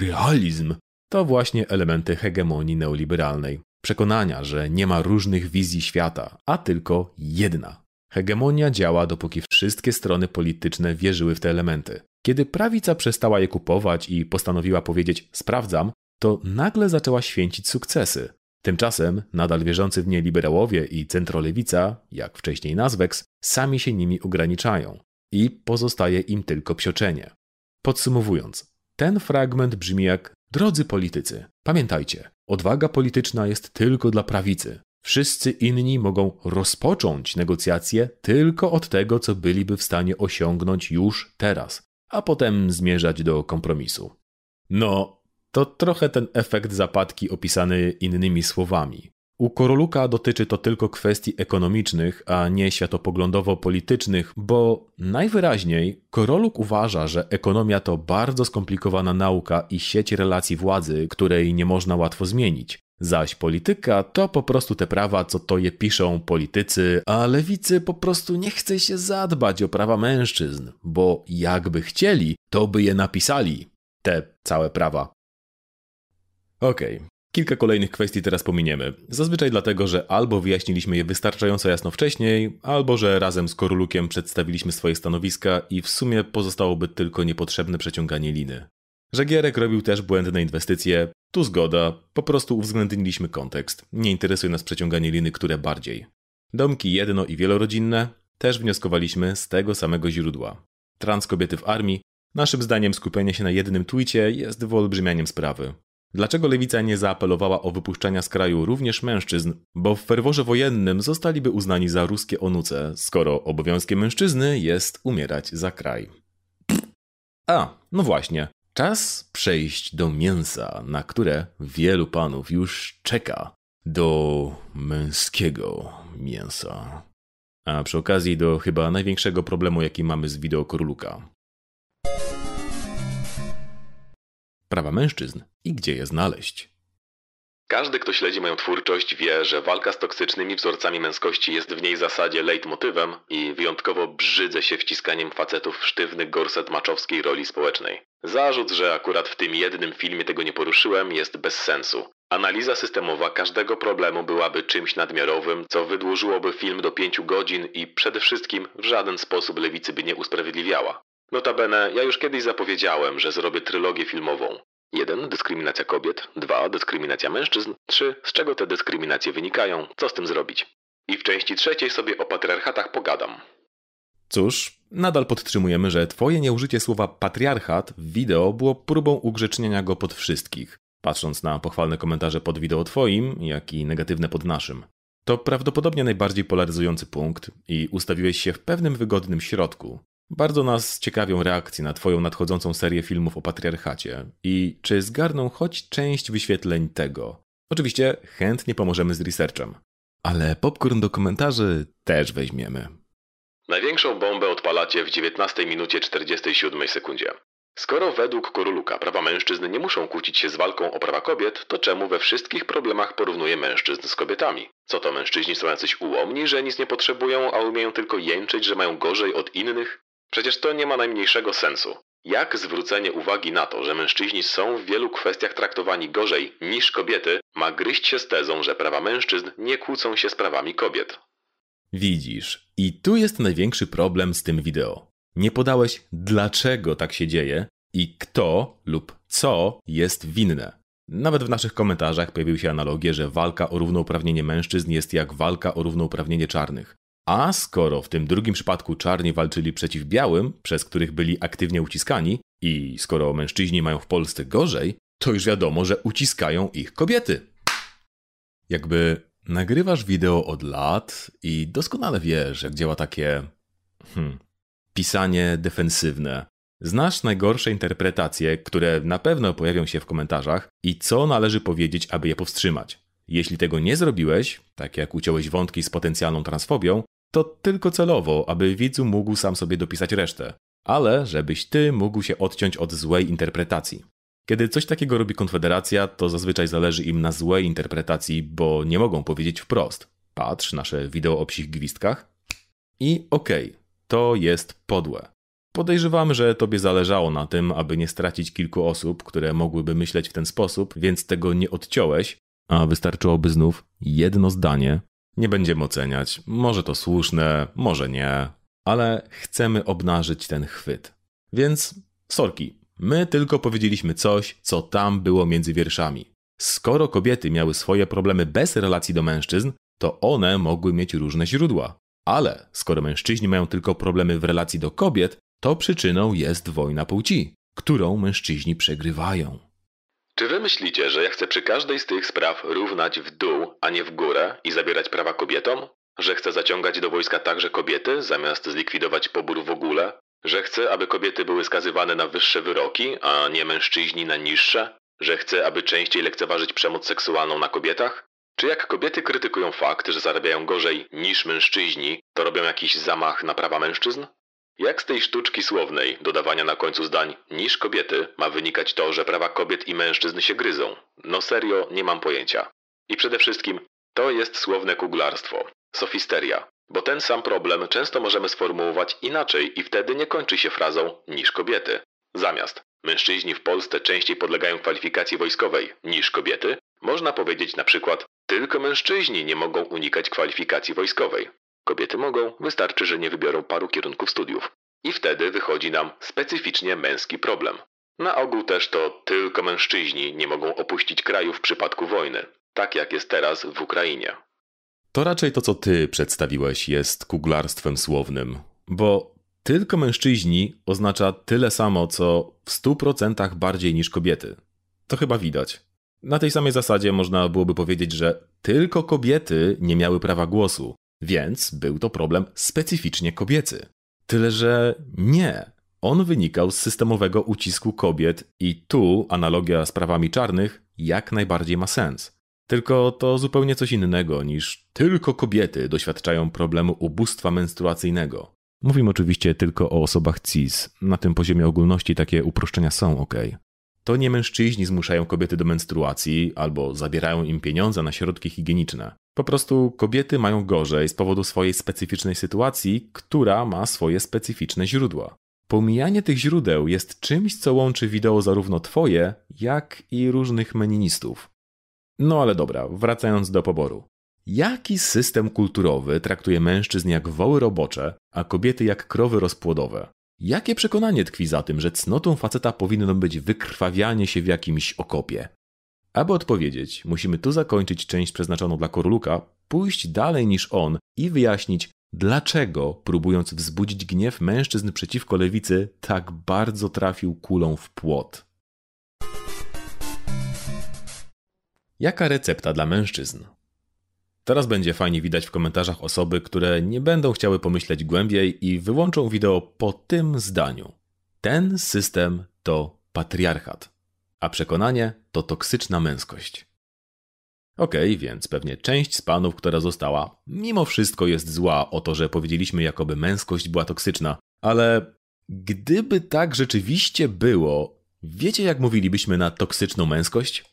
realizm to właśnie elementy hegemonii neoliberalnej. Przekonania, że nie ma różnych wizji świata, a tylko jedna. Hegemonia działa, dopóki wszystkie strony polityczne wierzyły w te elementy. Kiedy prawica przestała je kupować i postanowiła powiedzieć sprawdzam, to nagle zaczęła święcić sukcesy. Tymczasem nadal wierzący w nie liberałowie i centrolewica, jak wcześniej Nazwex, sami się nimi ograniczają i pozostaje im tylko psioczenie. Podsumowując, ten fragment brzmi jak Drodzy politycy, pamiętajcie, odwaga polityczna jest tylko dla prawicy. Wszyscy inni mogą rozpocząć negocjacje tylko od tego, co byliby w stanie osiągnąć już teraz, a potem zmierzać do kompromisu. No, to trochę ten efekt zapadki opisany innymi słowami. U Koroluka dotyczy to tylko kwestii ekonomicznych, a nie światopoglądowo-politycznych, bo najwyraźniej Koroluk uważa, że ekonomia to bardzo skomplikowana nauka i sieć relacji władzy, której nie można łatwo zmienić. Zaś polityka to po prostu te prawa, co to je piszą politycy, a lewicy po prostu nie chce się zadbać o prawa mężczyzn, bo jakby chcieli, to by je napisali. Te całe prawa. Okej, okay. Kilka kolejnych kwestii teraz pominiemy. Zazwyczaj dlatego, że albo wyjaśniliśmy je wystarczająco jasno wcześniej, albo że razem z Korulukiem przedstawiliśmy swoje stanowiska i w sumie pozostałoby tylko niepotrzebne przeciąganie liny. Żegierek robił też błędne inwestycje, tu zgoda, po prostu uwzględniliśmy kontekst. Nie interesuje nas przeciąganie liny, które bardziej. Domki jedno- i wielorodzinne też wnioskowaliśmy z tego samego źródła. Trans kobiety w armii, naszym zdaniem skupienie się na jednym twicie jest wyolbrzymianiem sprawy. Dlaczego lewica nie zaapelowała o wypuszczenia z kraju również mężczyzn, bo w ferworze wojennym zostaliby uznani za ruskie onuce, skoro obowiązkiem mężczyzny jest umierać za kraj? A, no właśnie. Czas przejść do mięsa, na które wielu panów już czeka. Do męskiego mięsa. A przy okazji do chyba największego problemu, jaki mamy z wideo prawa mężczyzn i gdzie je znaleźć. Każdy, kto śledzi moją twórczość, wie, że walka z toksycznymi wzorcami męskości jest w niej zasadzie leitmotywem i wyjątkowo brzydzę się wciskaniem facetów w sztywny gorset maczowskiej roli społecznej. Zarzut, że akurat w tym jednym filmie tego nie poruszyłem, jest bez sensu. Analiza systemowa każdego problemu byłaby czymś nadmiarowym, co wydłużyłoby film do pięciu godzin i przede wszystkim w żaden sposób lewicy by nie usprawiedliwiała. Notabene, ja już kiedyś zapowiedziałem, że zrobię trylogię filmową. 1. Dyskryminacja kobiet. 2. Dyskryminacja mężczyzn. 3. Z czego te dyskryminacje wynikają? Co z tym zrobić? I w części trzeciej sobie o patriarchatach pogadam. Cóż, nadal podtrzymujemy, że twoje nieużycie słowa patriarchat w wideo było próbą ugrzecznienia go pod wszystkich, patrząc na pochwalne komentarze pod wideo twoim, jak i negatywne pod naszym. To prawdopodobnie najbardziej polaryzujący punkt i ustawiłeś się w pewnym wygodnym środku, bardzo nas ciekawią reakcje na Twoją nadchodzącą serię filmów o patriarchacie i czy zgarną choć część wyświetleń tego. Oczywiście chętnie pomożemy z researchem. Ale popcorn do komentarzy też weźmiemy. Największą bombę odpalacie w 19 minucie 47 sekundzie. Skoro według Koruluka prawa mężczyzn nie muszą kłócić się z walką o prawa kobiet, to czemu we wszystkich problemach porównuje mężczyzn z kobietami? Co to mężczyźni są jacyś ułomni, że nic nie potrzebują, a umieją tylko jęczeć, że mają gorzej od innych? Przecież to nie ma najmniejszego sensu. Jak zwrócenie uwagi na to, że mężczyźni są w wielu kwestiach traktowani gorzej niż kobiety, ma gryźć się z tezą, że prawa mężczyzn nie kłócą się z prawami kobiet. Widzisz, i tu jest największy problem z tym wideo. Nie podałeś, dlaczego tak się dzieje i kto lub co jest winne. Nawet w naszych komentarzach pojawiły się analogie, że walka o równouprawnienie mężczyzn jest jak walka o równouprawnienie czarnych. A skoro w tym drugim przypadku czarni walczyli przeciw białym, przez których byli aktywnie uciskani, i skoro mężczyźni mają w Polsce gorzej, to już wiadomo, że uciskają ich kobiety. Jakby nagrywasz wideo od lat i doskonale wiesz, jak działa takie. Hmm, pisanie defensywne. Znasz najgorsze interpretacje, które na pewno pojawią się w komentarzach i co należy powiedzieć, aby je powstrzymać. Jeśli tego nie zrobiłeś, tak jak uciąłeś wątki z potencjalną transfobią, to tylko celowo, aby widzu mógł sam sobie dopisać resztę, ale żebyś ty mógł się odciąć od złej interpretacji. Kiedy coś takiego robi Konfederacja, to zazwyczaj zależy im na złej interpretacji, bo nie mogą powiedzieć wprost. Patrz nasze wideo o psich gwizdkach. I okej, okay, to jest podłe. Podejrzewam, że tobie zależało na tym, aby nie stracić kilku osób, które mogłyby myśleć w ten sposób, więc tego nie odciąłeś, a wystarczyłoby znów jedno zdanie. Nie będziemy oceniać, może to słuszne, może nie, ale chcemy obnażyć ten chwyt. Więc sorki, my tylko powiedzieliśmy coś, co tam było między wierszami. Skoro kobiety miały swoje problemy bez relacji do mężczyzn, to one mogły mieć różne źródła. Ale skoro mężczyźni mają tylko problemy w relacji do kobiet, to przyczyną jest wojna płci, którą mężczyźni przegrywają. Czy wy myślicie, że ja chcę przy każdej z tych spraw równać w dół, a nie w górę i zabierać prawa kobietom? Że chcę zaciągać do wojska także kobiety, zamiast zlikwidować pobór w ogóle? Że chcę, aby kobiety były skazywane na wyższe wyroki, a nie mężczyźni na niższe? Że chcę, aby częściej lekceważyć przemoc seksualną na kobietach? Czy jak kobiety krytykują fakt, że zarabiają gorzej niż mężczyźni, to robią jakiś zamach na prawa mężczyzn? Jak z tej sztuczki słownej, dodawania na końcu zdań niż kobiety, ma wynikać to, że prawa kobiet i mężczyzn się gryzą? No serio, nie mam pojęcia. I przede wszystkim, to jest słowne kuglarstwo, sofisteria, bo ten sam problem często możemy sformułować inaczej i wtedy nie kończy się frazą niż kobiety. Zamiast mężczyźni w Polsce częściej podlegają kwalifikacji wojskowej niż kobiety, można powiedzieć na przykład tylko mężczyźni nie mogą unikać kwalifikacji wojskowej. Kobiety mogą, wystarczy, że nie wybiorą paru kierunków studiów. I wtedy wychodzi nam specyficznie męski problem. Na ogół też to tylko mężczyźni nie mogą opuścić kraju w przypadku wojny, tak jak jest teraz w Ukrainie. To raczej to, co ty przedstawiłeś, jest kuglarstwem słownym, bo tylko mężczyźni oznacza tyle samo, co w stu procentach bardziej niż kobiety. To chyba widać. Na tej samej zasadzie można byłoby powiedzieć, że tylko kobiety nie miały prawa głosu, więc był to problem specyficznie kobiecy. Tyle, że nie. On wynikał z systemowego ucisku kobiet i tu analogia z prawami czarnych jak najbardziej ma sens. Tylko to zupełnie coś innego niż tylko kobiety doświadczają problemu ubóstwa menstruacyjnego. Mówimy oczywiście tylko o osobach cis. Na tym poziomie ogólności takie uproszczenia są ok. To nie mężczyźni zmuszają kobiety do menstruacji albo zabierają im pieniądze na środki higieniczne. Po prostu kobiety mają gorzej z powodu swojej specyficznej sytuacji, która ma swoje specyficzne źródła. Pomijanie tych źródeł jest czymś, co łączy wideo zarówno twoje, jak i różnych meninistów. No ale dobra, wracając do poboru. Jaki system kulturowy traktuje mężczyzn jak woły robocze, a kobiety jak krowy rozpłodowe? Jakie przekonanie tkwi za tym, że cnotą faceta powinno być wykrwawianie się w jakimś okopie? Aby odpowiedzieć, musimy tu zakończyć część przeznaczoną dla Korluka, pójść dalej niż on i wyjaśnić, dlaczego, próbując wzbudzić gniew mężczyzn przeciwko lewicy, tak bardzo trafił kulą w płot. Jaka recepta dla mężczyzn? Teraz będzie fajnie widać w komentarzach osoby, które nie będą chciały pomyśleć głębiej i wyłączą wideo po tym zdaniu. Ten system to patriarchat a przekonanie to toksyczna męskość. Okej, okay, więc pewnie część z panów, która została, mimo wszystko jest zła o to, że powiedzieliśmy, jakoby męskość była toksyczna, ale gdyby tak rzeczywiście było, wiecie jak mówilibyśmy na toksyczną męskość?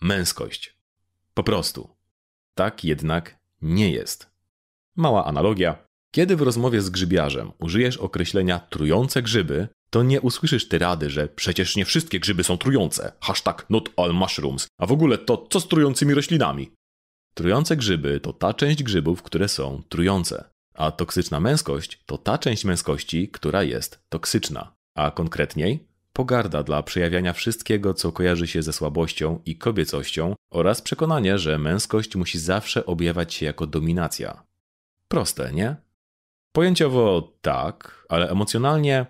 Męskość. Po prostu. Tak jednak nie jest. Mała analogia. Kiedy w rozmowie z grzybiarzem użyjesz określenia trujące grzyby, to nie usłyszysz tyrady, że przecież nie wszystkie grzyby są trujące. Hashtag not all mushrooms. A w ogóle to co z trującymi roślinami? Trujące grzyby to ta część grzybów, które są trujące. A toksyczna męskość to ta część męskości, która jest toksyczna. A konkretniej, pogarda dla przejawiania wszystkiego, co kojarzy się ze słabością i kobiecością oraz przekonanie, że męskość musi zawsze objawiać się jako dominacja. Proste, nie? Pojęciowo tak, ale emocjonalnie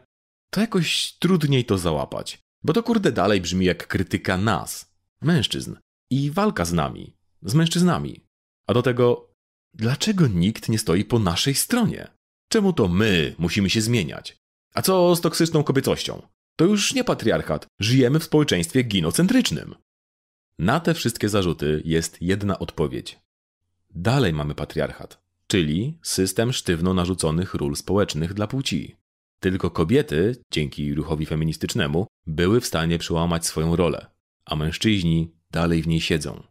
to jakoś trudniej to załapać. Bo to kurde dalej brzmi jak krytyka nas, mężczyzn, i walka z nami, z mężczyznami. A do tego, dlaczego nikt nie stoi po naszej stronie? Czemu to my musimy się zmieniać? A co z toksyczną kobiecością? To już nie patriarchat, żyjemy w społeczeństwie ginocentrycznym. Na te wszystkie zarzuty jest jedna odpowiedź. Dalej mamy patriarchat, czyli system sztywno narzuconych ról społecznych dla płci. Tylko kobiety, dzięki ruchowi feministycznemu, były w stanie przełamać swoją rolę, a mężczyźni dalej w niej siedzą.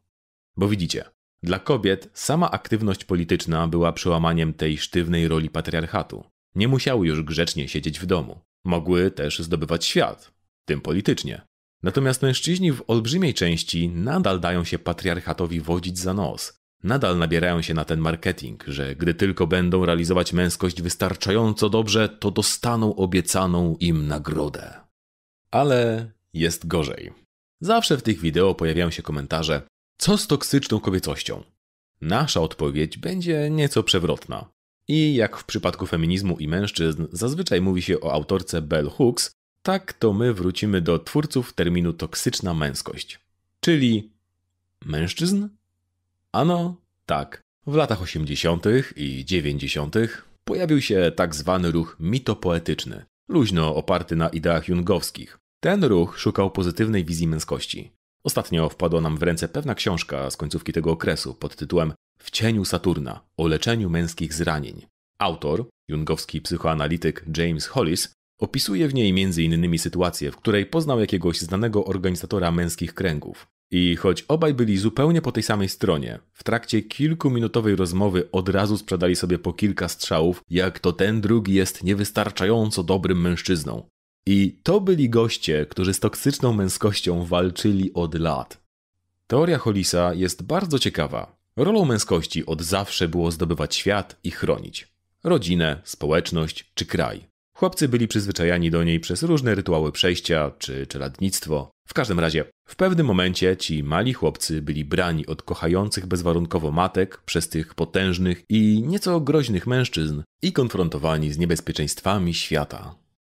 Bo widzicie, dla kobiet sama aktywność polityczna była przełamaniem tej sztywnej roli patriarchatu. Nie musiały już grzecznie siedzieć w domu. Mogły też zdobywać świat, tym politycznie. Natomiast mężczyźni w olbrzymiej części nadal dają się patriarchatowi wodzić za nos. Nadal nabierają się na ten marketing, że gdy tylko będą realizować męskość wystarczająco dobrze, to dostaną obiecaną im nagrodę. Ale jest gorzej. Zawsze w tych wideo pojawiają się komentarze: Co z toksyczną kobiecością? Nasza odpowiedź będzie nieco przewrotna. I jak w przypadku feminizmu i mężczyzn zazwyczaj mówi się o autorce Bell Hooks, tak to my wrócimy do twórców terminu toksyczna męskość. Czyli mężczyzn? Ano, tak. W latach 80. i 90. pojawił się tak zwany ruch mitopoetyczny, luźno oparty na ideach jungowskich. Ten ruch szukał pozytywnej wizji męskości. Ostatnio wpadła nam w ręce pewna książka z końcówki tego okresu pod tytułem w cieniu Saturna o leczeniu męskich zranień. Autor, jungowski psychoanalityk James Hollis, opisuje w niej m.in. sytuację, w której poznał jakiegoś znanego organizatora męskich kręgów. I choć obaj byli zupełnie po tej samej stronie, w trakcie kilkuminutowej rozmowy od razu sprzedali sobie po kilka strzałów, jak to ten drugi jest niewystarczająco dobrym mężczyzną. I to byli goście, którzy z toksyczną męskością walczyli od lat. Teoria Hollisa jest bardzo ciekawa, Rolą męskości od zawsze było zdobywać świat i chronić rodzinę, społeczność czy kraj. Chłopcy byli przyzwyczajani do niej przez różne rytuały przejścia czy czeladnictwo. W każdym razie, w pewnym momencie ci mali chłopcy byli brani od kochających bezwarunkowo matek przez tych potężnych i nieco groźnych mężczyzn i konfrontowani z niebezpieczeństwami świata.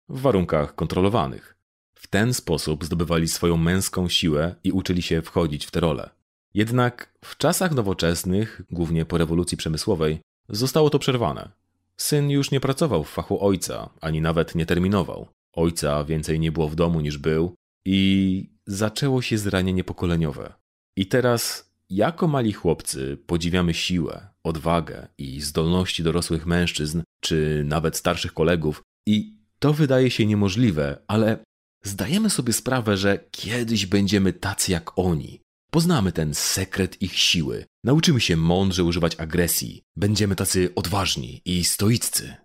W warunkach kontrolowanych. W ten sposób zdobywali swoją męską siłę i uczyli się wchodzić w te role. Jednak w czasach nowoczesnych, głównie po rewolucji przemysłowej, zostało to przerwane. Syn już nie pracował w fachu ojca, ani nawet nie terminował. Ojca więcej nie było w domu niż był i zaczęło się zranienie pokoleniowe. I teraz, jako mali chłopcy, podziwiamy siłę, odwagę i zdolności dorosłych mężczyzn, czy nawet starszych kolegów, i to wydaje się niemożliwe, ale zdajemy sobie sprawę, że kiedyś będziemy tacy jak oni, Poznamy ten sekret ich siły. Nauczymy się mądrze używać agresji. Będziemy tacy odważni i stoiccy.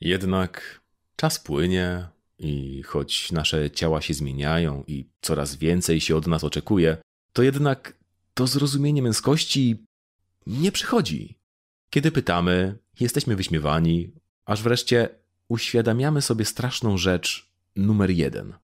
Jednak czas płynie i choć nasze ciała się zmieniają i coraz więcej się od nas oczekuje, to jednak to zrozumienie męskości nie przychodzi. Kiedy pytamy, jesteśmy wyśmiewani, aż wreszcie uświadamiamy sobie straszną rzecz numer jeden,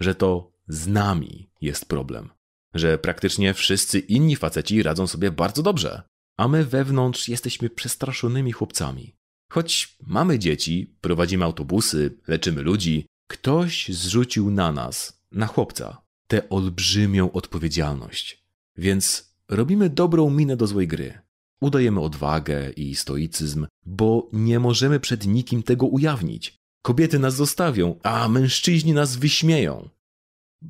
że to z nami jest problem że praktycznie wszyscy inni faceci radzą sobie bardzo dobrze, a my wewnątrz jesteśmy przestraszonymi chłopcami. Choć mamy dzieci, prowadzimy autobusy, leczymy ludzi, ktoś zrzucił na nas, na chłopca, tę olbrzymią odpowiedzialność. Więc robimy dobrą minę do złej gry. Udajemy odwagę i stoicyzm, bo nie możemy przed nikim tego ujawnić. Kobiety nas zostawią, a mężczyźni nas wyśmieją.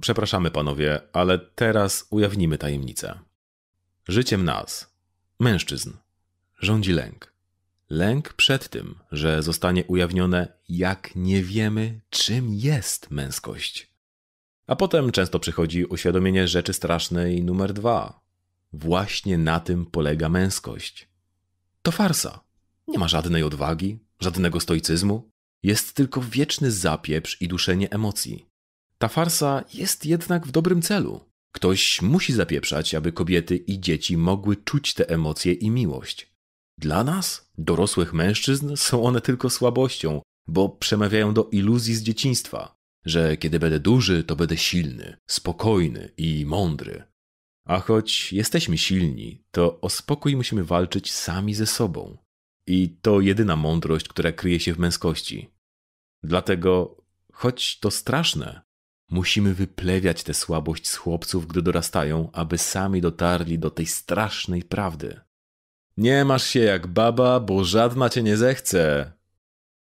Przepraszamy panowie, ale teraz ujawnimy tajemnicę. Życiem nas, mężczyzn, rządzi lęk. Lęk przed tym, że zostanie ujawnione, jak nie wiemy, czym jest męskość. A potem często przychodzi uświadomienie rzeczy strasznej numer dwa. Właśnie na tym polega męskość. To farsa. Nie ma żadnej odwagi, żadnego stoicyzmu. jest tylko wieczny zapieprz i duszenie emocji. Ta farsa jest jednak w dobrym celu. Ktoś musi zapieprzać, aby kobiety i dzieci mogły czuć te emocje i miłość. Dla nas, dorosłych mężczyzn, są one tylko słabością, bo przemawiają do iluzji z dzieciństwa, że kiedy będę duży, to będę silny, spokojny i mądry. A choć jesteśmy silni, to o spokój musimy walczyć sami ze sobą. I to jedyna mądrość, która kryje się w męskości. Dlatego, choć to straszne, musimy wyplewiać tę słabość z chłopców, gdy dorastają, aby sami dotarli do tej strasznej prawdy. Nie masz się jak baba, bo żadna cię nie zechce.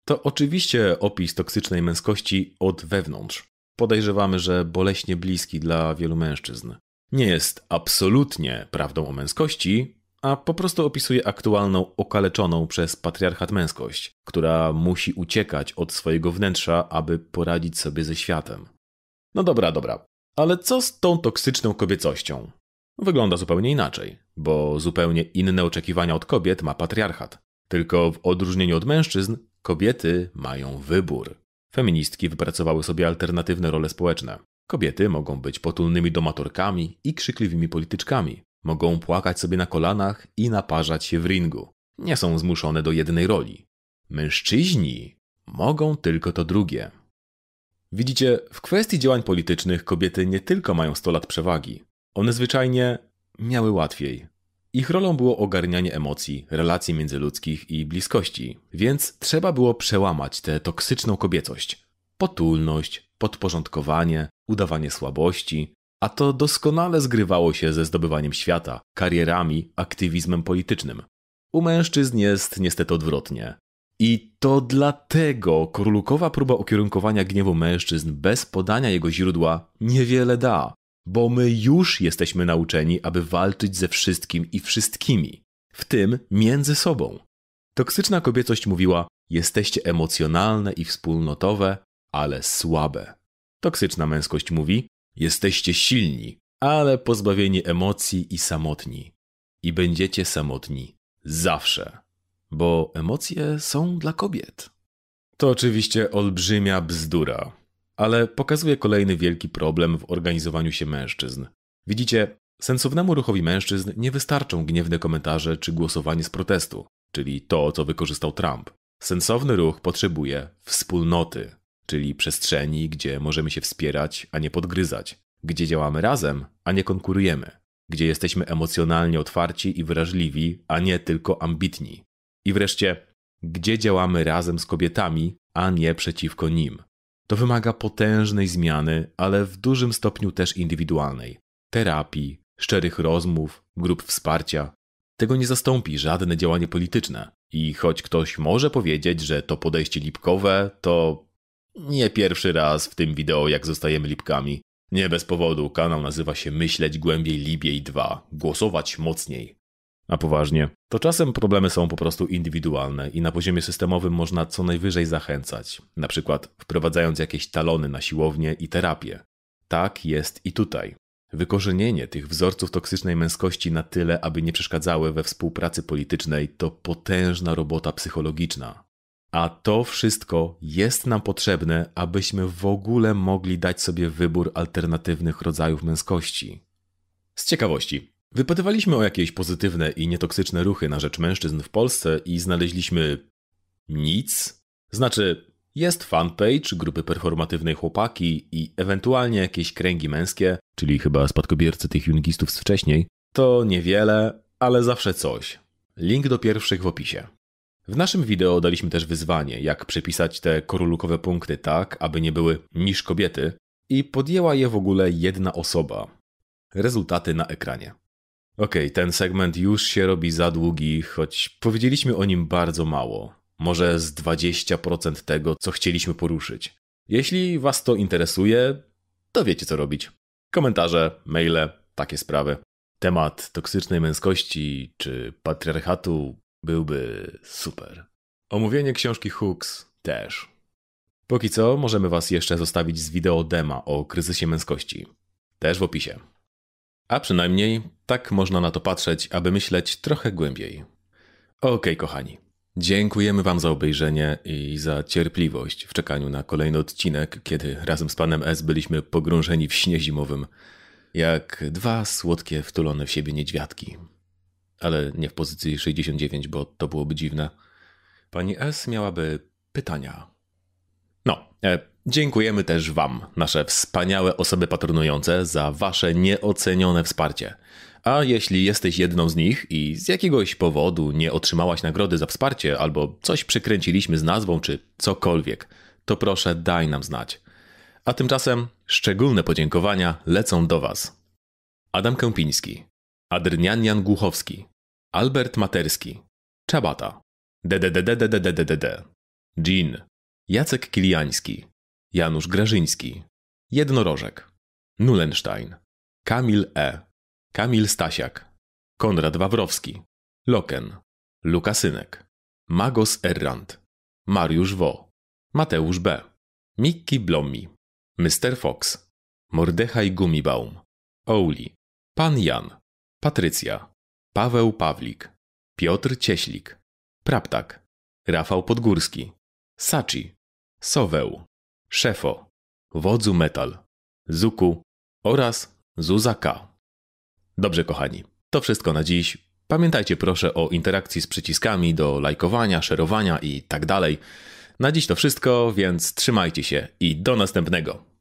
To oczywiście opis toksycznej męskości od wewnątrz. Podejrzewamy, że boleśnie bliski dla wielu mężczyzn. Nie jest absolutnie prawdą o męskości, a po prostu opisuje aktualną, okaleczoną przez patriarchat męskość, która musi uciekać od swojego wnętrza, aby poradzić sobie ze światem. No dobra, dobra, ale co z tą toksyczną kobiecością? Wygląda zupełnie inaczej, bo zupełnie inne oczekiwania od kobiet ma patriarchat. Tylko w odróżnieniu od mężczyzn, kobiety mają wybór. Feministki wypracowały sobie alternatywne role społeczne. Kobiety mogą być potulnymi domatorkami i krzykliwymi polityczkami. Mogą płakać sobie na kolanach i naparzać się w ringu. Nie są zmuszone do jednej roli. Mężczyźni mogą tylko to drugie. Widzicie, w kwestii działań politycznych kobiety nie tylko mają 100 lat przewagi. One zwyczajnie miały łatwiej. Ich rolą było ogarnianie emocji, relacji międzyludzkich i bliskości, więc trzeba było przełamać tę toksyczną kobiecość. Potulność, podporządkowanie, udawanie słabości, a to doskonale zgrywało się ze zdobywaniem świata, karierami, aktywizmem politycznym. U mężczyzn jest niestety odwrotnie. I to dlatego korlukowa próba ukierunkowania gniewu mężczyzn bez podania jego źródła niewiele da, bo my już jesteśmy nauczeni, aby walczyć ze wszystkim i wszystkimi, w tym między sobą. Toksyczna kobiecość mówiła: Jesteście emocjonalne i wspólnotowe, ale słabe. Toksyczna męskość mówi: Jesteście silni, ale pozbawieni emocji i samotni. I będziecie samotni zawsze, bo emocje są dla kobiet. To oczywiście olbrzymia bzdura, ale pokazuje kolejny wielki problem w organizowaniu się mężczyzn. Widzicie, sensownemu ruchowi mężczyzn nie wystarczą gniewne komentarze czy głosowanie z protestu, czyli to, co wykorzystał Trump. Sensowny ruch potrzebuje wspólnoty, czyli przestrzeni, gdzie możemy się wspierać, a nie podgryzać, gdzie działamy razem, a nie konkurujemy, gdzie jesteśmy emocjonalnie otwarci i wrażliwi, a nie tylko ambitni. I wreszcie, gdzie działamy razem z kobietami, a nie przeciwko nim. To wymaga potężnej zmiany, ale w dużym stopniu też indywidualnej. Terapii, szczerych rozmów, grup wsparcia. Tego nie zastąpi żadne działanie polityczne. I choć ktoś może powiedzieć, że to podejście lipkowe, to nie pierwszy raz w tym wideo, jak zostajemy lipkami. Nie bez powodu kanał nazywa się Myśleć Głębiej Libiej 2. Głosować mocniej. A poważnie, to czasem problemy są po prostu indywidualne i na poziomie systemowym można co najwyżej zachęcać, na przykład wprowadzając jakieś talony na siłownię i terapię. Tak jest i tutaj. Wykorzenienie tych wzorców toksycznej męskości na tyle, aby nie przeszkadzały we współpracy politycznej, to potężna robota psychologiczna. A to wszystko jest nam potrzebne, abyśmy w ogóle mogli dać sobie wybór alternatywnych rodzajów męskości. Z ciekawości, wypytywaliśmy o jakieś pozytywne i nietoksyczne ruchy na rzecz mężczyzn w Polsce i znaleźliśmy nic. Znaczy, jest fanpage grupy performatywnej chłopaki i ewentualnie jakieś kręgi męskie, czyli chyba spadkobiercy tych jungistów z wcześniej. To niewiele, ale zawsze coś. Link do pierwszych w opisie. W naszym wideo daliśmy też wyzwanie, jak przepisać te korulukowe punkty tak, aby nie były niż kobiety i podjęła je w ogóle jedna osoba. Rezultaty na ekranie. Okej, okay, ten segment już się robi za długi, choć powiedzieliśmy o nim bardzo mało. Może z 20% tego, co chcieliśmy poruszyć. Jeśli Was to interesuje, to wiecie co robić. Komentarze, maile, takie sprawy. Temat toksycznej męskości czy patriarchatu byłby super. Omówienie książki Hooks też. Póki co możemy Was jeszcze zostawić z wideo dema o kryzysie męskości. Też w opisie. A przynajmniej tak można na to patrzeć, aby myśleć trochę głębiej. Okej, okay, kochani. Dziękujemy Wam za obejrzenie i za cierpliwość w czekaniu na kolejny odcinek, kiedy razem z panem S byliśmy pogrążeni w śnie zimowym, jak dwa słodkie, wtulone w siebie niedźwiadki. Ale nie w pozycji 69, bo to byłoby dziwne. Pani S miałaby pytania. No, e, dziękujemy też Wam, nasze wspaniałe osoby patronujące, za Wasze nieocenione wsparcie. A jeśli jesteś jedną z nich i z jakiegoś powodu nie otrzymałaś nagrody za wsparcie, albo coś przykręciliśmy z nazwą, czy cokolwiek, to proszę daj nam znać. A tymczasem szczególne podziękowania lecą do Was. Adam Kępiński, Adrian Głuchowski, Albert Materski, Czabata, DDDDDDDDD, Jean, Jacek Kiliański, Janusz Grażyński, Jednorożek, Nulenstein, Kamil E., Kamil Stasiak, Konrad Wawrowski, Loken, Lukasynek, Magos Errant, Mariusz Wo, Mateusz B., Mikki Blommi, Mr. Fox, Mordechaj Gumibaum, Ouli, Pan Jan, Patrycja, Paweł Pawlik, Piotr Cieślik, Praptak, Rafał Podgórski, Sachi, Soweł, Szefo, Wodzu Metal, Zuku oraz Zuzaka. Dobrze, kochani, to wszystko na dziś. Pamiętajcie proszę o interakcji z przyciskami do lajkowania, szerowania i tak dalej. Na dziś to wszystko, więc trzymajcie się i do następnego.